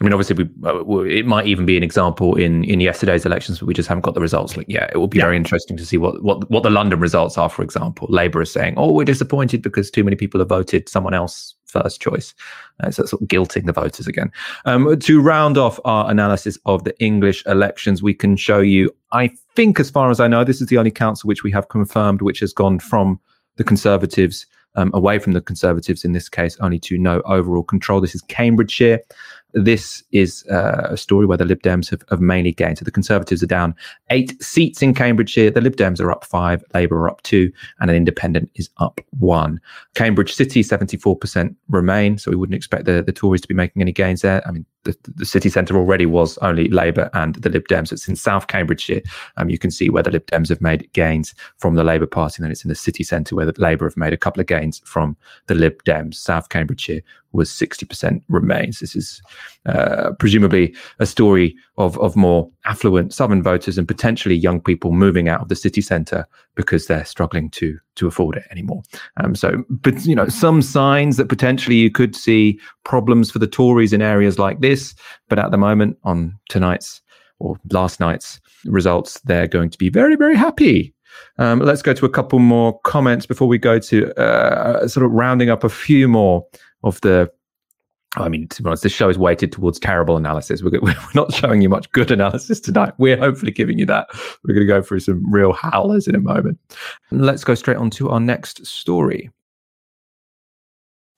I mean, obviously, we, uh, it might even be an example in in yesterday's elections, but we just haven't got the results. Like, yeah, it will be yeah. very interesting to see what what what the London results are. For example, Labour is saying, "Oh, we're disappointed because too many people have voted someone else first choice." Uh, so sort of guilting the voters again. Um, to round off our analysis of the English elections, we can show you. I think, as far as I know, this is the only council which we have confirmed which has gone from the Conservatives um, away from the Conservatives in this case, only to no overall control. This is Cambridgeshire this is uh, a story where the Lib Dems have, have, mainly gained. So the Conservatives are down eight seats in Cambridgeshire. The Lib Dems are up five, Labour are up two, and an independent is up one. Cambridge City, 74% remain. So we wouldn't expect the, the Tories to be making any gains there. I mean, the, the city centre already was only Labour and the Lib Dems. It's in South Cambridgeshire. Um, you can see where the Lib Dems have made gains from the Labour Party, and then it's in the city centre where the Labour have made a couple of gains from the Lib Dems. South Cambridgeshire was 60% remains. This is uh, presumably a story of, of more affluent Southern voters and potentially young people moving out of the city centre because they're struggling to to afford it anymore. Um, so, but you know, some signs that potentially you could see problems for the Tories in areas like this. But at the moment, on tonight's or last night's results, they're going to be very, very happy um, let's go to a couple more comments before we go to uh, sort of rounding up a few more of the I mean, to be honest, this show is weighted towards terrible analysis. We're, we're not showing you much good analysis tonight. We're hopefully giving you that. We're going to go through some real howlers in a moment. let's go straight on to our next story.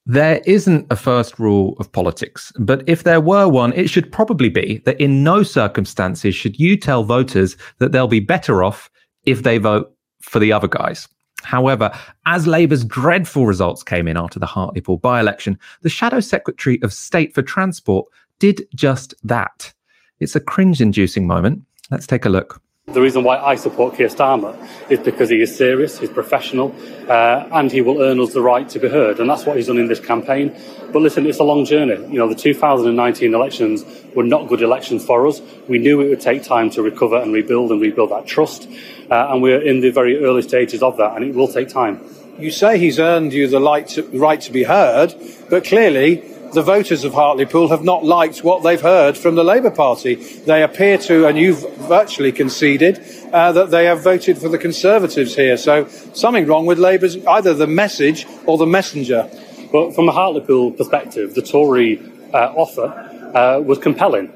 There isn't a first rule of politics, but if there were one, it should probably be that in no circumstances should you tell voters that they'll be better off if they vote for the other guys. However, as Labour's dreadful results came in after the Hartlepool by election, the Shadow Secretary of State for Transport did just that. It's a cringe inducing moment. Let's take a look. The reason why I support Keir Starmer is because he is serious, he's professional, uh, and he will earn us the right to be heard. And that's what he's done in this campaign. But listen, it's a long journey. You know, the 2019 elections were not good elections for us. We knew it would take time to recover and rebuild and rebuild that trust. Uh, and we're in the very early stages of that, and it will take time. You say he's earned you the right to, right to be heard, but clearly the voters of Hartlepool have not liked what they've heard from the Labour Party. They appear to, and you've virtually conceded, uh, that they have voted for the Conservatives here. So something wrong with Labour's either the message or the messenger. But from a Hartlepool perspective, the Tory uh, offer uh, was compelling.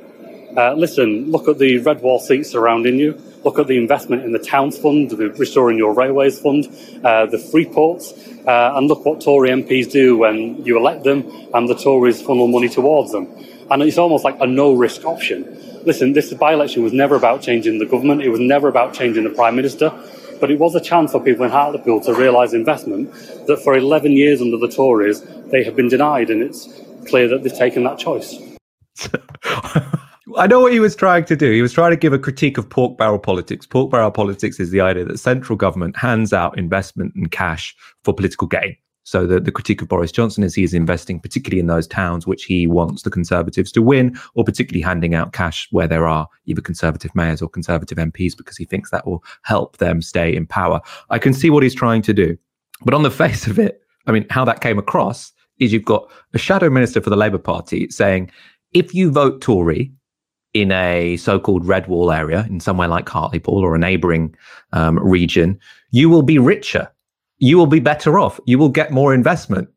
Uh, listen, look at the red wall seats surrounding you. Look at the investment in the Towns Fund, the Restoring Your Railways Fund, uh, the free ports, uh, and look what Tory MPs do when you elect them and the Tories funnel money towards them. And it's almost like a no risk option. Listen, this by election was never about changing the government, it was never about changing the Prime Minister. But it was a chance for people in Hartlepool to realise investment that for 11 years under the Tories they have been denied, and it's clear that they've taken that choice. I know what he was trying to do. He was trying to give a critique of pork barrel politics. Pork barrel politics is the idea that central government hands out investment and cash for political gain. So the, the critique of Boris Johnson is he is investing particularly in those towns which he wants the Conservatives to win, or particularly handing out cash where there are either Conservative mayors or Conservative MPs because he thinks that will help them stay in power. I can see what he's trying to do. But on the face of it, I mean, how that came across is you've got a shadow minister for the Labour Party saying, if you vote Tory, in a so-called red wall area in somewhere like Hartlepool or a neighboring um, region, you will be richer. You will be better off. You will get more investment,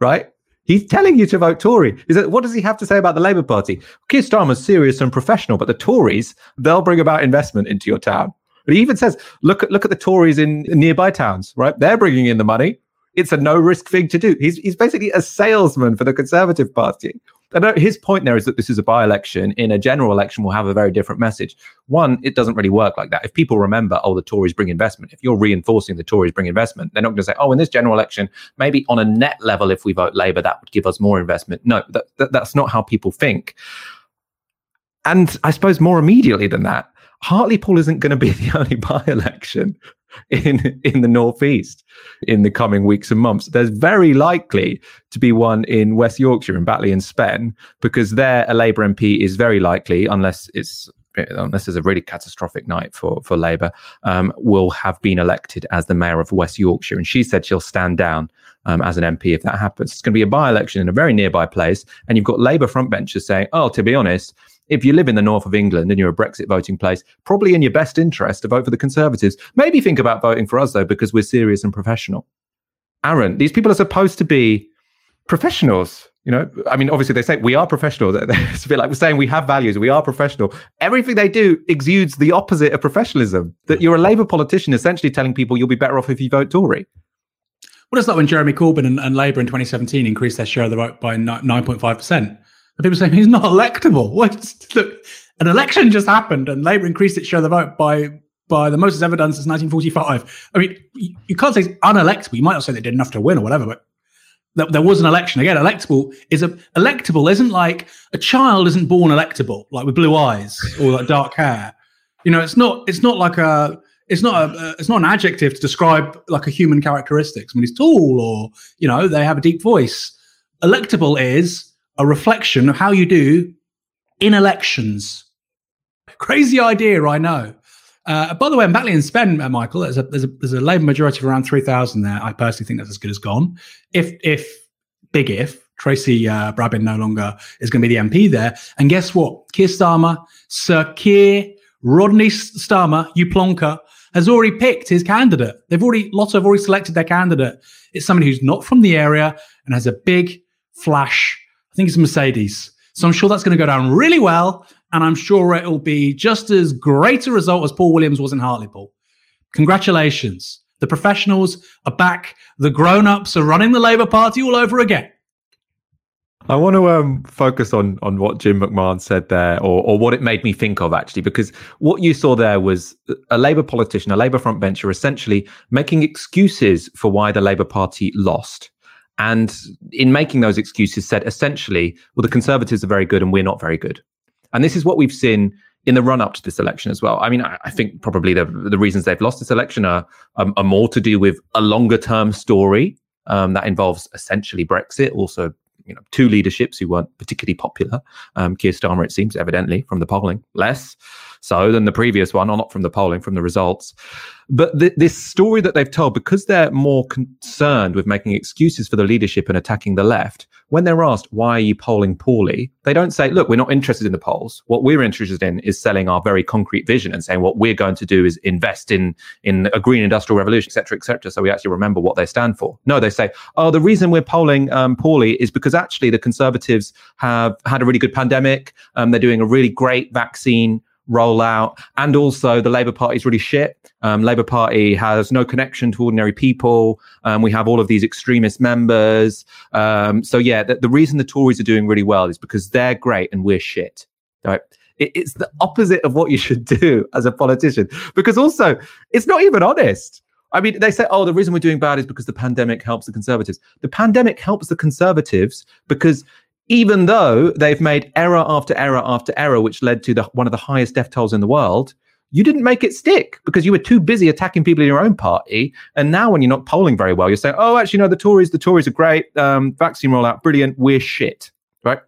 right? He's telling you to vote Tory. Is that what does he have to say about the Labour Party? Keir Starmer's serious and professional, but the Tories they'll bring about investment into your town. But he even says, look at look at the Tories in nearby towns, right? They're bringing in the money. It's a no risk thing to do. He's he's basically a salesman for the Conservative Party. And his point there is that this is a by election. In a general election, we'll have a very different message. One, it doesn't really work like that. If people remember, oh, the Tories bring investment, if you're reinforcing the Tories bring investment, they're not going to say, oh, in this general election, maybe on a net level, if we vote Labour, that would give us more investment. No, that, that, that's not how people think. And I suppose more immediately than that, Hartlepool isn't going to be the only by election in in the northeast in the coming weeks and months. There's very likely to be one in West Yorkshire in Batley and Spen because there a Labour MP is very likely, unless it's unless there's a really catastrophic night for for Labour, um, will have been elected as the mayor of West Yorkshire, and she said she'll stand down um, as an MP if that happens. It's going to be a by-election in a very nearby place, and you've got Labour frontbenchers saying, "Oh, to be honest." If you live in the north of England and you're a Brexit voting place, probably in your best interest to vote for the Conservatives. Maybe think about voting for us, though, because we're serious and professional. Aaron, these people are supposed to be professionals. You know, I mean, obviously they say we are professional. It's a bit like we're saying we have values. We are professional. Everything they do exudes the opposite of professionalism. That you're a Labour politician, essentially telling people you'll be better off if you vote Tory. Well, it's like when Jeremy Corbyn and, and Labour in 2017 increased their share of the vote by 9.5%. And people saying he's not electable. Look, an election just happened, and Labour increased its share of the vote by by the most it's ever done since 1945. I mean, you, can't say it's unelectable. You might not say they did enough to win or whatever, but th- there was an election. Again, electable is a electable isn't like a child isn't born electable, like with blue eyes or like dark hair. You know, it's not. It's not like a. It's not a. Uh, it's not an adjective to describe like a human characteristics. I mean, he's tall or you know they have a deep voice. Electable is a reflection of how you do in elections. Crazy idea, I know. Uh, by the way, Batley and Spen, uh, Michael, there's a, there's a, there's a Labour majority of around 3,000 there. I personally think that's as good as gone. If, if, big if, Tracy uh, Brabin no longer is going to be the MP there. And guess what? Keir Starmer, Sir Keir Rodney Starmer, you plonker, has already picked his candidate. They've already, lots have already selected their candidate. It's somebody who's not from the area and has a big flash think it's Mercedes. So I'm sure that's going to go down really well. And I'm sure it'll be just as great a result as Paul Williams was in Hartlepool. Congratulations. The professionals are back. The grown ups are running the Labour Party all over again. I want to um, focus on on what Jim McMahon said there, or or what it made me think of actually, because what you saw there was a Labour politician, a Labour frontbencher, essentially making excuses for why the Labour Party lost. And in making those excuses, said essentially, well, the Conservatives are very good and we're not very good. And this is what we've seen in the run up to this election as well. I mean, I, I think probably the, the reasons they've lost this election are, are, are more to do with a longer term story um, that involves essentially Brexit, also you know two leaderships who weren't particularly popular. Um, Keir Starmer, it seems, evidently from the polling, less so than the previous one, or not from the polling, from the results. But th- this story that they've told, because they're more concerned with making excuses for the leadership and attacking the left, when they're asked, why are you polling poorly? They don't say, look, we're not interested in the polls. What we're interested in is selling our very concrete vision and saying what we're going to do is invest in, in a green industrial revolution, et cetera, et cetera. So we actually remember what they stand for. No, they say, oh, the reason we're polling um, poorly is because actually the Conservatives have had a really good pandemic. Um, they're doing a really great vaccine rollout. And also, the Labour Party is really shit. Um, Labour Party has no connection to ordinary people. Um, we have all of these extremist members. Um, so, yeah, the, the, reason the Tories are doing really well is because they're great and we're shit. Right? It, it's the opposite of what you should do as a politician. Because also, it's not even honest. I mean, they say, oh, the reason we're doing bad is because the pandemic helps the Conservatives. The pandemic helps the Conservatives because even though they've made error after error after error, which led to the, one of the highest death tolls in the world, you didn't make it stick because you were too busy attacking people in your own party. And now, when you're not polling very well, you're saying, "Oh, actually, no, the Tories, the Tories are great. Um, vaccine rollout, brilliant. We're shit." Right?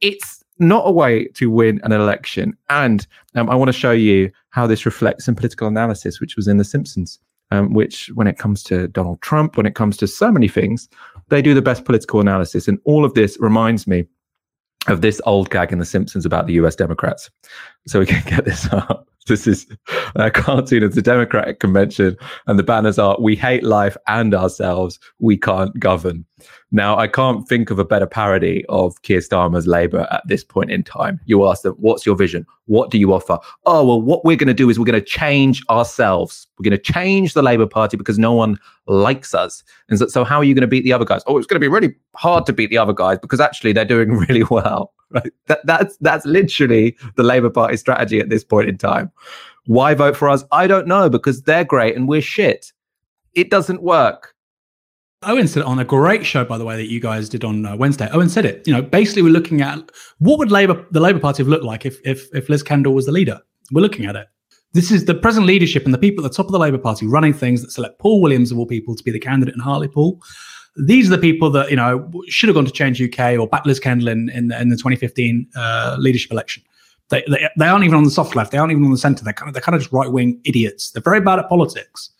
It's not a way to win an election. And um, I want to show you how this reflects in political analysis, which was in The Simpsons. Um, which, when it comes to Donald Trump, when it comes to so many things, they do the best political analysis. And all of this reminds me of this old gag in The Simpsons about the US Democrats. So we can get this up. this is a cartoon of the Democratic convention, and the banners are "We hate life and ourselves. We can't govern." Now, I can't think of a better parody of Keir Starmer's Labour at this point in time. You ask them, "What's your vision? What do you offer?" Oh, well, what we're going to do is we're going to change ourselves. We're going to change the Labour Party because no one likes us. And so, so how are you going to beat the other guys? Oh, it's going to be really hard to beat the other guys because actually they're doing really well. Right? That, that's that's literally the Labour Party strategy at this point in time. Why vote for us? I don't know because they're great and we're shit. It doesn't work. Owen said on a great show, by the way, that you guys did on uh, Wednesday. Owen said it. You know, basically, we're looking at what would Labour, the Labour Party, have looked like if if if Liz Kendall was the leader. We're looking at it. This is the present leadership and the people at the top of the Labour Party running things that select Paul Williams of all people to be the candidate in Hartlepool. These are the people that you know should have gone to Change UK or back Liz Kendall in in, in the 2015 uh, leadership election. They, they, they aren't even on the soft left. They aren't even on the centre. They're kind of they're kind of just right wing idiots. They're very bad at politics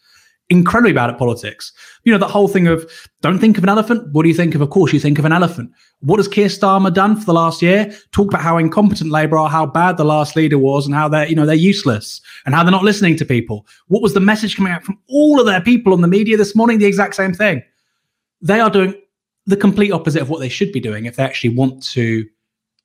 incredibly bad at politics. You know, the whole thing of don't think of an elephant. What do you think of? Of course, you think of an elephant. What has Keir Starmer done for the last year? Talk about how incompetent Labour are, how bad the last leader was, and how they're, you know, they're useless and how they're not listening to people. What was the message coming out from all of their people on the media this morning? The exact same thing. They are doing the complete opposite of what they should be doing if they actually want to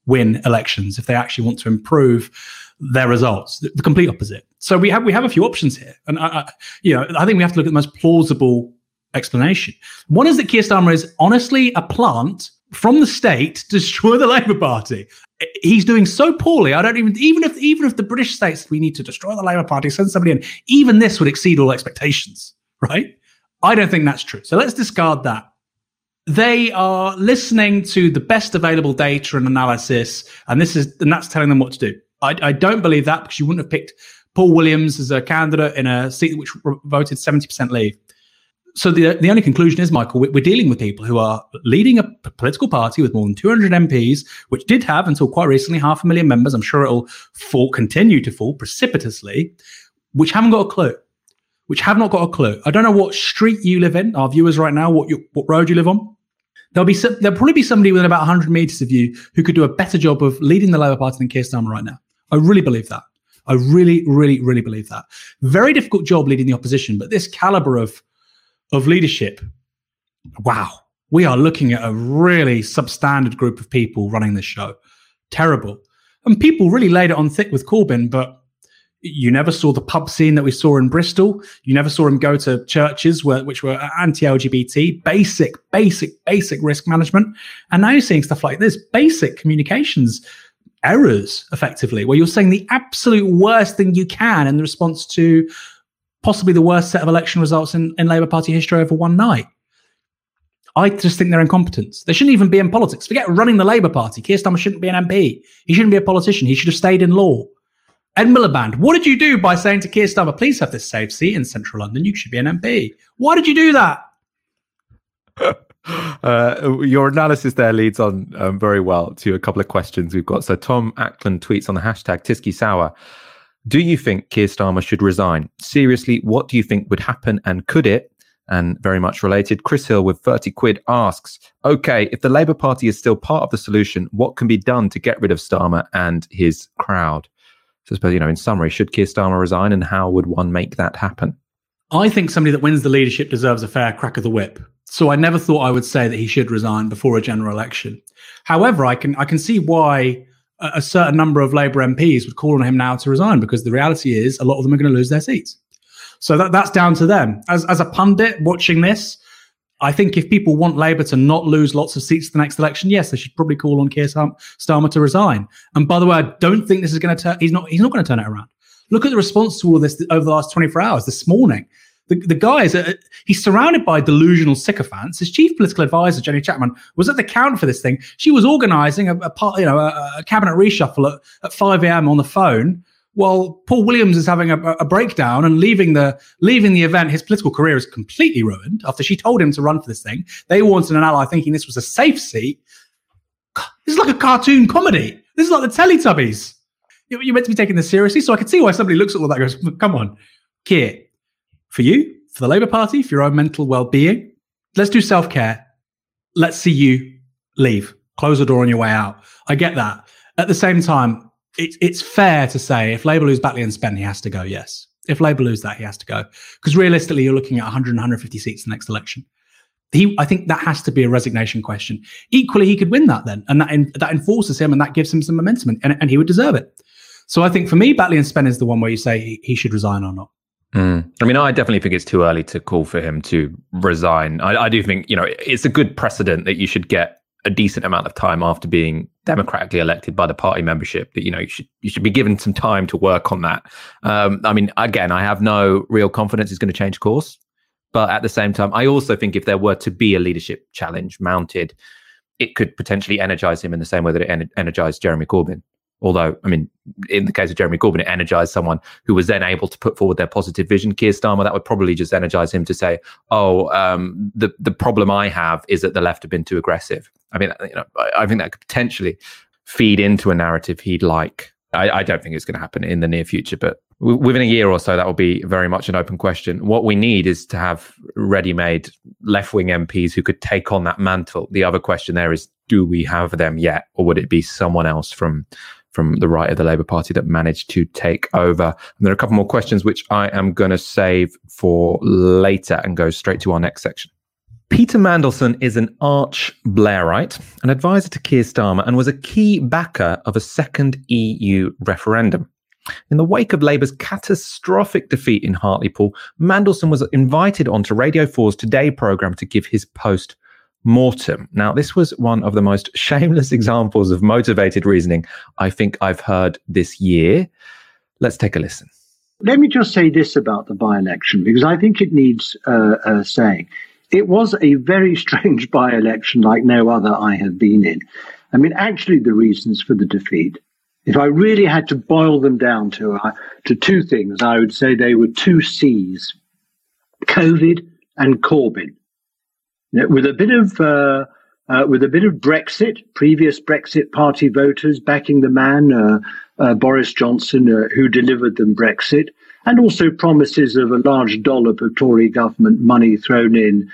win elections, if they actually want to improve their results. The, the complete opposite. So we have we have a few options here, and I, I, you know I think we have to look at the most plausible explanation. One is that Keir Starmer is honestly a plant from the state to destroy the Labour Party. He's doing so poorly. I don't even even if even if the British states we need to destroy the Labour Party, send somebody in, even this would exceed all expectations, right? I don't think that's true. So let's discard that. They are listening to the best available data and analysis, and this is and that's telling them what to do. I, I don't believe that because you wouldn't have picked Paul Williams as a candidate in a seat which voted 70% leave. So the, the only conclusion is, Michael, we're dealing with people who are leading a political party with more than 200 MPs, which did have until quite recently half a million members. I'm sure it'll fall, continue to fall precipitously, which haven't got a clue, which have not got a clue. I don't know what street you live in, our viewers right now, what you, what road you live on. There'll be some, there'll probably be somebody within about 100 meters of you who could do a better job of leading the Labour Party than Keir Starmer right now. I really believe that. I really, really, really believe that. Very difficult job leading the opposition, but this caliber of of leadership, wow, we are looking at a really substandard group of people running this show. Terrible. And people really laid it on thick with Corbyn, but you never saw the pub scene that we saw in Bristol. You never saw him go to churches where, which were anti-LGBT, basic, basic, basic risk management. And now you're seeing stuff like this, basic communications errors effectively where you're saying the absolute worst thing you can in the response to possibly the worst set of election results in, in Labour Party history over one night. I just think they're incompetents. They shouldn't even be in politics. Forget running the Labour Party. Keir Starmer shouldn't be an MP. He shouldn't be a politician. He should have stayed in law. Ed Miliband, what did you do by saying to Keir Starmer, please have this safe seat in central London? You should be an MP. Why did you do that? Uh, your analysis there leads on um, very well to a couple of questions we've got. So Tom Ackland tweets on the hashtag TyskySour. Do you think Keir Starmer should resign? Seriously, what do you think would happen and could it? And very much related, Chris Hill with 30 quid asks, okay, if the Labour Party is still part of the solution, what can be done to get rid of Starmer and his crowd? So I suppose, you know, in summary, should Keir Starmer resign and how would one make that happen? I think somebody that wins the leadership deserves a fair crack of the whip. So I never thought I would say that he should resign before a general election. However, I can I can see why a, a certain number of Labour MPs would call on him now to resign because the reality is a lot of them are going to lose their seats. So that that's down to them. As as a pundit watching this, I think if people want Labour to not lose lots of seats the next election, yes, they should probably call on Keir Starmer to resign. And by the way, I don't think this is going to turn. He's not. He's not going to turn it around. Look at the response to all this over the last 24 hours. This morning, the, the guy is a, he's surrounded by delusional sycophants. His chief political advisor, Jenny Chapman, was at the count for this thing. She was organising a, a, you know a, a cabinet reshuffle at, at 5 a.m. on the phone while Paul Williams is having a, a, breakdown and leaving the leaving the event, his political career is completely ruined. After she told him to run for this thing, they wanted an ally, thinking this was a safe seat. This is like a cartoon comedy. This is like the Teletubbies. You're meant to be taking this seriously, so I can see why somebody looks at all that goes, "Come on, Keir, for you, for the Labour Party, for your own mental well-being, let's do self-care. Let's see you leave. Close the door on your way out. I get that. At the same time, it, it's fair to say if Labour lose Batley and Spen, he has to go. Yes, if Labour lose that, he has to go because realistically, you're looking at 100, 150 seats the next election. He, I think that has to be a resignation question. Equally, he could win that then, and that in, that enforces him, and that gives him some momentum, and, and he would deserve it. So I think for me, Batley and Spen is the one where you say he, he should resign or not. Mm. I mean, I definitely think it's too early to call for him to resign. I, I do think, you know, it's a good precedent that you should get a decent amount of time after being democratically elected by the party membership that you know you should you should be given some time to work on that. Um, i mean again i have no real confidence he's going to change course but at the same time i also think if there were to be a leadership challenge mounted it could potentially energize him in the same way that it energized jeremy corbyn Although, I mean, in the case of Jeremy Corbyn, it energized someone who was then able to put forward their positive vision. Keir Starmer, that would probably just energize him to say, "Oh, um, the the problem I have is that the left have been too aggressive." I mean, you know, I, I think that could potentially feed into a narrative he'd like. I, I don't think it's going to happen in the near future, but w- within a year or so, that will be very much an open question. What we need is to have ready-made left-wing MPs who could take on that mantle. The other question there is, do we have them yet, or would it be someone else from from the right of the Labour Party that managed to take over. And there are a couple more questions which I am going to save for later and go straight to our next section. Peter Mandelson is an arch Blairite, an advisor to Keir Starmer, and was a key backer of a second EU referendum. In the wake of Labour's catastrophic defeat in Hartlepool, Mandelson was invited onto Radio 4's Today programme to give his post mortem. Now, this was one of the most shameless examples of motivated reasoning I think I've heard this year. Let's take a listen. Let me just say this about the by election, because I think it needs uh, saying. It was a very strange by election like no other I have been in. I mean, actually, the reasons for the defeat, if I really had to boil them down to, uh, to two things, I would say they were two C's COVID and Corbyn with a bit of uh, uh, with a bit of Brexit, previous Brexit Party voters backing the man uh, uh Boris Johnson, uh, who delivered them Brexit, and also promises of a large dollop of Tory government money thrown in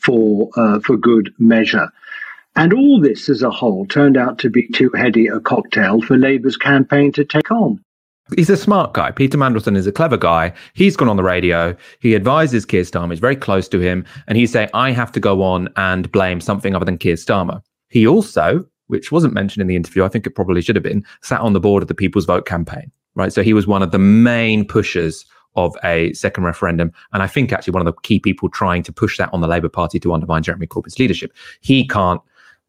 for for good measure. And all this as a whole turned out to be too heady a cocktail for Labour's campaign to take on he's a smart guy. Peter Mandelson is a clever guy. He's gone on the radio. He advises Keir Starmer. He's very close to him. And he's saying, I have to go on and blame something other than Keir Starmer. He also, which wasn't mentioned in the interview, I think it probably should have been, sat on the board of the People's Vote campaign, right? So he was one of the main pushers of a second referendum. And I think actually one of the key people trying to push that on the Labour Party to undermine Jeremy Corbyn's leadership. He can't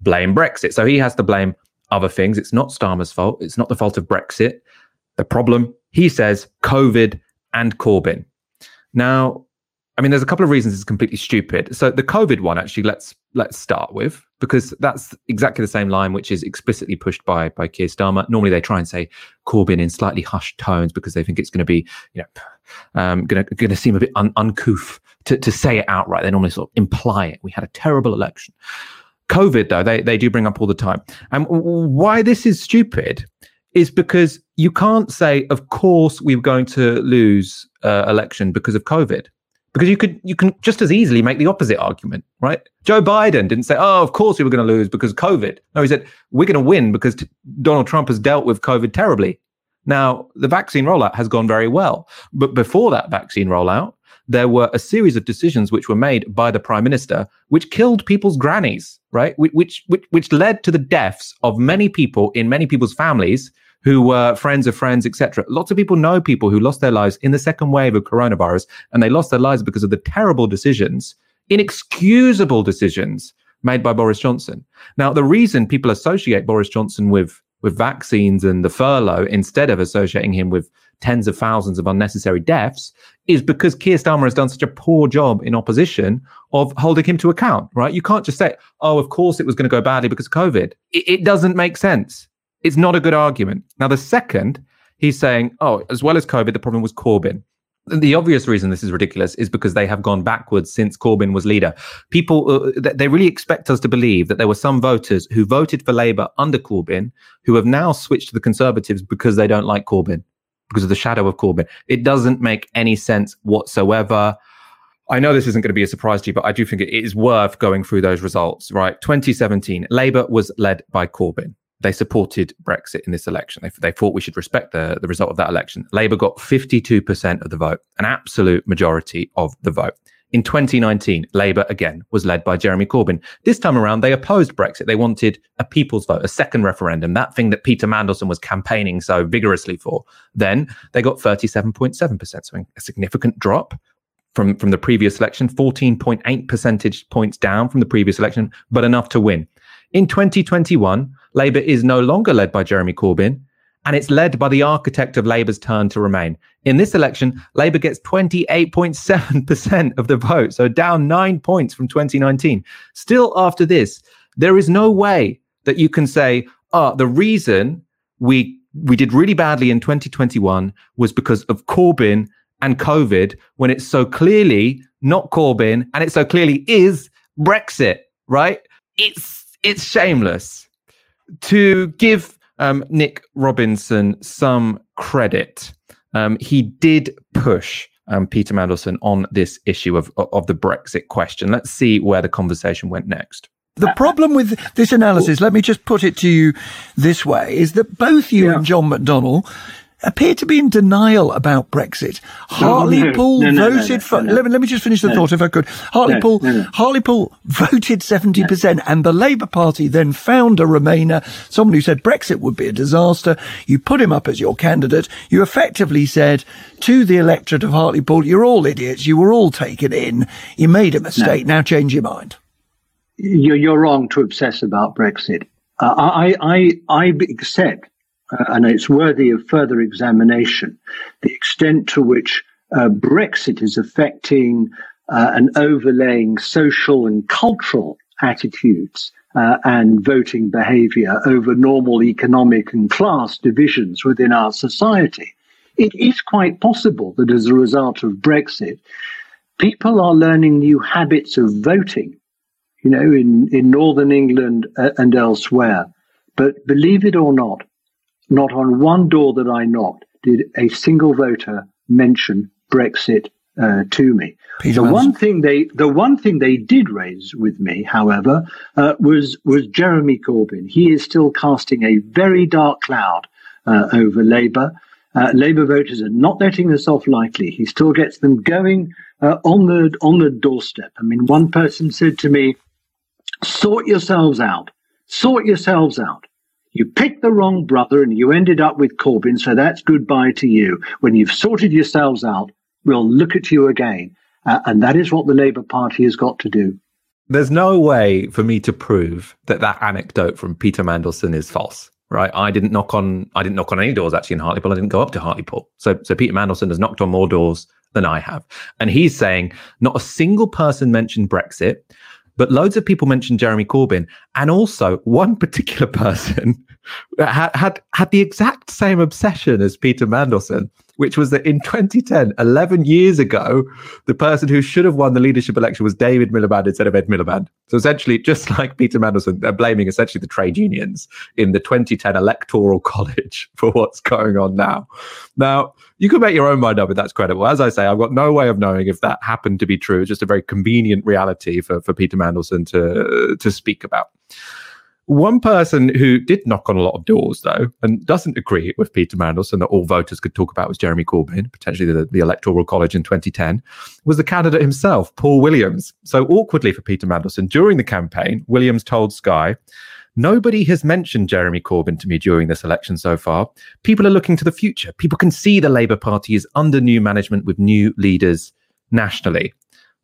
blame Brexit. So he has to blame other things. It's not Starmer's fault. It's not the fault of Brexit. The problem, he says, COVID and Corbyn. Now, I mean, there's a couple of reasons it's completely stupid. So the COVID one, actually, let's let's start with because that's exactly the same line which is explicitly pushed by by Keir Starmer. Normally, they try and say Corbyn in slightly hushed tones because they think it's going to be, you know, um, going to going to seem a bit un- uncouth to to say it outright. They normally sort of imply it. We had a terrible election. COVID, though, they they do bring up all the time. And why this is stupid is because you can't say, of course, we're going to lose uh, election because of COVID. Because you could, you can just as easily make the opposite argument, right? Joe Biden didn't say, "Oh, of course we were going to lose because COVID." No, he said we're going to win because t- Donald Trump has dealt with COVID terribly. Now, the vaccine rollout has gone very well, but before that vaccine rollout, there were a series of decisions which were made by the prime minister, which killed people's grannies, right? Which which which led to the deaths of many people in many people's families who were friends of friends, etc. Lots of people know people who lost their lives in the second wave of coronavirus, and they lost their lives because of the terrible decisions, inexcusable decisions made by Boris Johnson. Now, the reason people associate Boris Johnson with with vaccines and the furlough instead of associating him with tens of thousands of unnecessary deaths is because Keir Starmer has done such a poor job in opposition of holding him to account, right? You can't just say, oh, of course it was going to go badly because of COVID. It, it doesn't make sense. It's not a good argument. Now, the second, he's saying, oh, as well as COVID, the problem was Corbyn. The obvious reason this is ridiculous is because they have gone backwards since Corbyn was leader. People, uh, they really expect us to believe that there were some voters who voted for Labour under Corbyn who have now switched to the Conservatives because they don't like Corbyn, because of the shadow of Corbyn. It doesn't make any sense whatsoever. I know this isn't going to be a surprise to you, but I do think it is worth going through those results, right? 2017, Labour was led by Corbyn. they supported Brexit in this election. They, they thought we should respect the, the result of that election. Labour got 52% of the vote, an absolute majority of the vote. In 2019, Labour again was led by Jeremy Corbyn. This time around, they opposed Brexit. They wanted a people's vote, a second referendum, that thing that Peter Mandelson was campaigning so vigorously for. Then they got 37.7%, so a significant drop from, from the previous election, 14.8 percentage points down from the previous election, but enough to win. In 2021, Labour is no longer led by Jeremy Corbyn, and it's led by the architect of Labour's turn to remain. In this election, Labour gets 28.7% of the vote, so down nine points from 2019. Still, after this, there is no way that you can say, oh, the reason we we did really badly in 2021 was because of Corbyn and COVID, when it's so clearly not Corbyn and it so clearly is Brexit, right? It's it's shameless to give um, Nick Robinson some credit. Um, he did push um, Peter Mandelson on this issue of of the Brexit question. Let's see where the conversation went next. The problem with this analysis, let me just put it to you this way, is that both you yeah. and John McDonnell appear to be in denial about Brexit. Hartlepool no, no, no, voted for. Let, me, let me just finish the thought if I could. Hartlepool, Hartlepool voted 70%, and the Labour Party then found a Remainer, someone who said Brexit would be a disaster. You put him up as your candidate. You effectively said to the electorate of Hartlepool, you're all idiots. You were all taken in. You made a mistake. Now change your mind. You're, you're wrong to obsess about Brexit. Uh, I, I, I accept uh, and it's worthy of further examination, the extent to which uh, Brexit is affecting uh, and overlaying social and cultural attitudes uh, and voting behavior over normal economic and class divisions within our society. It is quite possible that as a result of Brexit, people are learning new habits of voting, you know, in, in Northern England uh, and elsewhere. But believe it or not, not on one door that I knocked did a single voter mention Brexit uh, to me. Peter the one thing they the one thing they did raise with me, however, uh, was was Jeremy Corbyn. He is still casting a very dark cloud uh, over Labour. Uh, Labour voters are not letting this off lightly. He still gets them going uh, on the on the doorstep. I mean, one person said to me, "Sort yourselves out. Sort yourselves out." You picked the wrong brother and you ended up with Corbyn, so that's goodbye to you. When you've sorted yourselves out, we'll look at you again. Uh, and that is what the Labour Party has got to do. There's no way for me to prove that that anecdote from Peter Mandelson is false, right? I didn't knock on I didn't knock on any doors actually in Hartlepool. I didn't go up to Hartlepool. So so Peter Mandelson has knocked on more doors than I have. And he's saying not a single person mentioned Brexit. But loads of people mentioned Jeremy Corbyn, and also one particular person had, had had the exact same obsession as Peter Mandelson, which was that in 2010, 11 years ago, the person who should have won the leadership election was David Miliband instead of Ed Miliband. So essentially, just like Peter Mandelson, they're blaming essentially the trade unions in the 2010 electoral college for what's going on now. Now, you can make your own mind up if that's credible. As I say, I've got no way of knowing if that happened to be true. It's just a very convenient reality for, for Peter Mandelson to, to speak about. One person who did knock on a lot of doors, though, and doesn't agree with Peter Mandelson that all voters could talk about was Jeremy Corbyn, potentially the, the Electoral College in 2010, was the candidate himself, Paul Williams. So, awkwardly for Peter Mandelson, during the campaign, Williams told Sky, Nobody has mentioned Jeremy Corbyn to me during this election so far. People are looking to the future. People can see the Labour Party is under new management with new leaders nationally.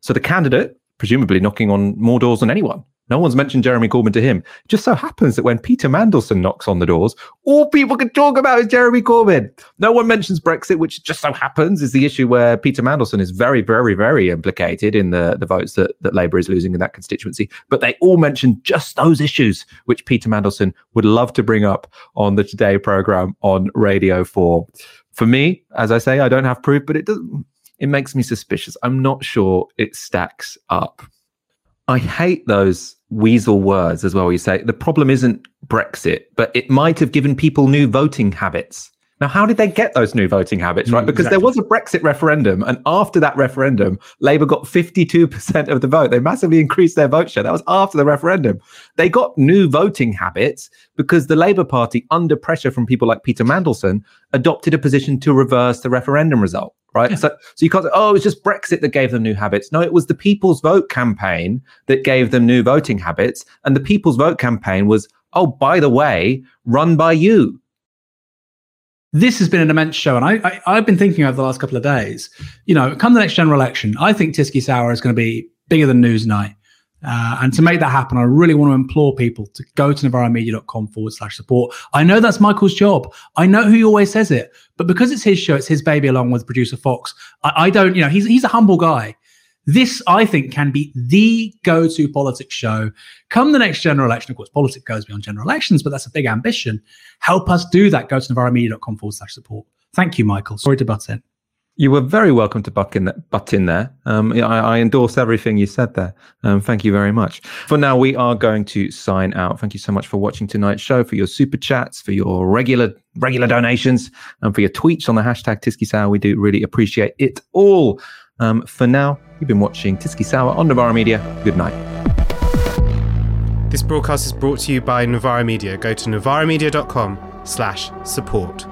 So the candidate, presumably knocking on more doors than anyone, no one's mentioned Jeremy Corbyn to him. It just so happens that when Peter Mandelson knocks on the doors, all people can talk about is Jeremy Corbyn. No one mentions Brexit, which just so happens is the issue where Peter Mandelson is very, very, very implicated in the, the votes that, that Labour is losing in that constituency. But they all mention just those issues, which Peter Mandelson would love to bring up on the Today programme on Radio 4. For me, as I say, I don't have proof, but it doesn't. It makes me suspicious. I'm not sure it stacks up. I hate those weasel words as well. You say the problem isn't Brexit, but it might have given people new voting habits. Now, how did they get those new voting habits, right? Mm, because exactly. there was a Brexit referendum, and after that referendum, Labour got 52% of the vote. They massively increased their vote share. That was after the referendum. They got new voting habits because the Labour Party, under pressure from people like Peter Mandelson, adopted a position to reverse the referendum result, right? Yeah. So, so you can't say, oh, it was just Brexit that gave them new habits. No, it was the People's Vote campaign that gave them new voting habits. And the People's Vote campaign was, oh, by the way, run by you this has been an immense show, and I, I have been thinking over the last couple of days. You know, come the next general election, I think TyskySour is going to be bigger than Newsnight. Uh, and to make that happen, I really want to implore people to go to novaramedia.com forward slash support. I know that's Michael's job. I know who he always says it, but because it's his show, it's his baby along with producer Fox. I, I don't, you know, he's he's a humble guy. This, I think, can be the go to politics show. Come the next general election, of course, politics goes beyond general elections, but that's a big ambition. Help us do that. Go to novaramedia.com forward slash support. Thank you, Michael. Sorry to butt in. You were very welcome to butt in, that, butt in there. Um, I, I, endorse everything you said there. Um, thank you very much. For now, we are going to sign out. Thank you so much for watching tonight's show, for your super chats, for your regular regular donations, and for your tweets on the hashtag Tysky We do really appreciate it all. Um, for now, you've been watching TyskySour on Novara Media. Good night. This broadcast is brought to you by Novara Media. Go to novaramedia.com slash support.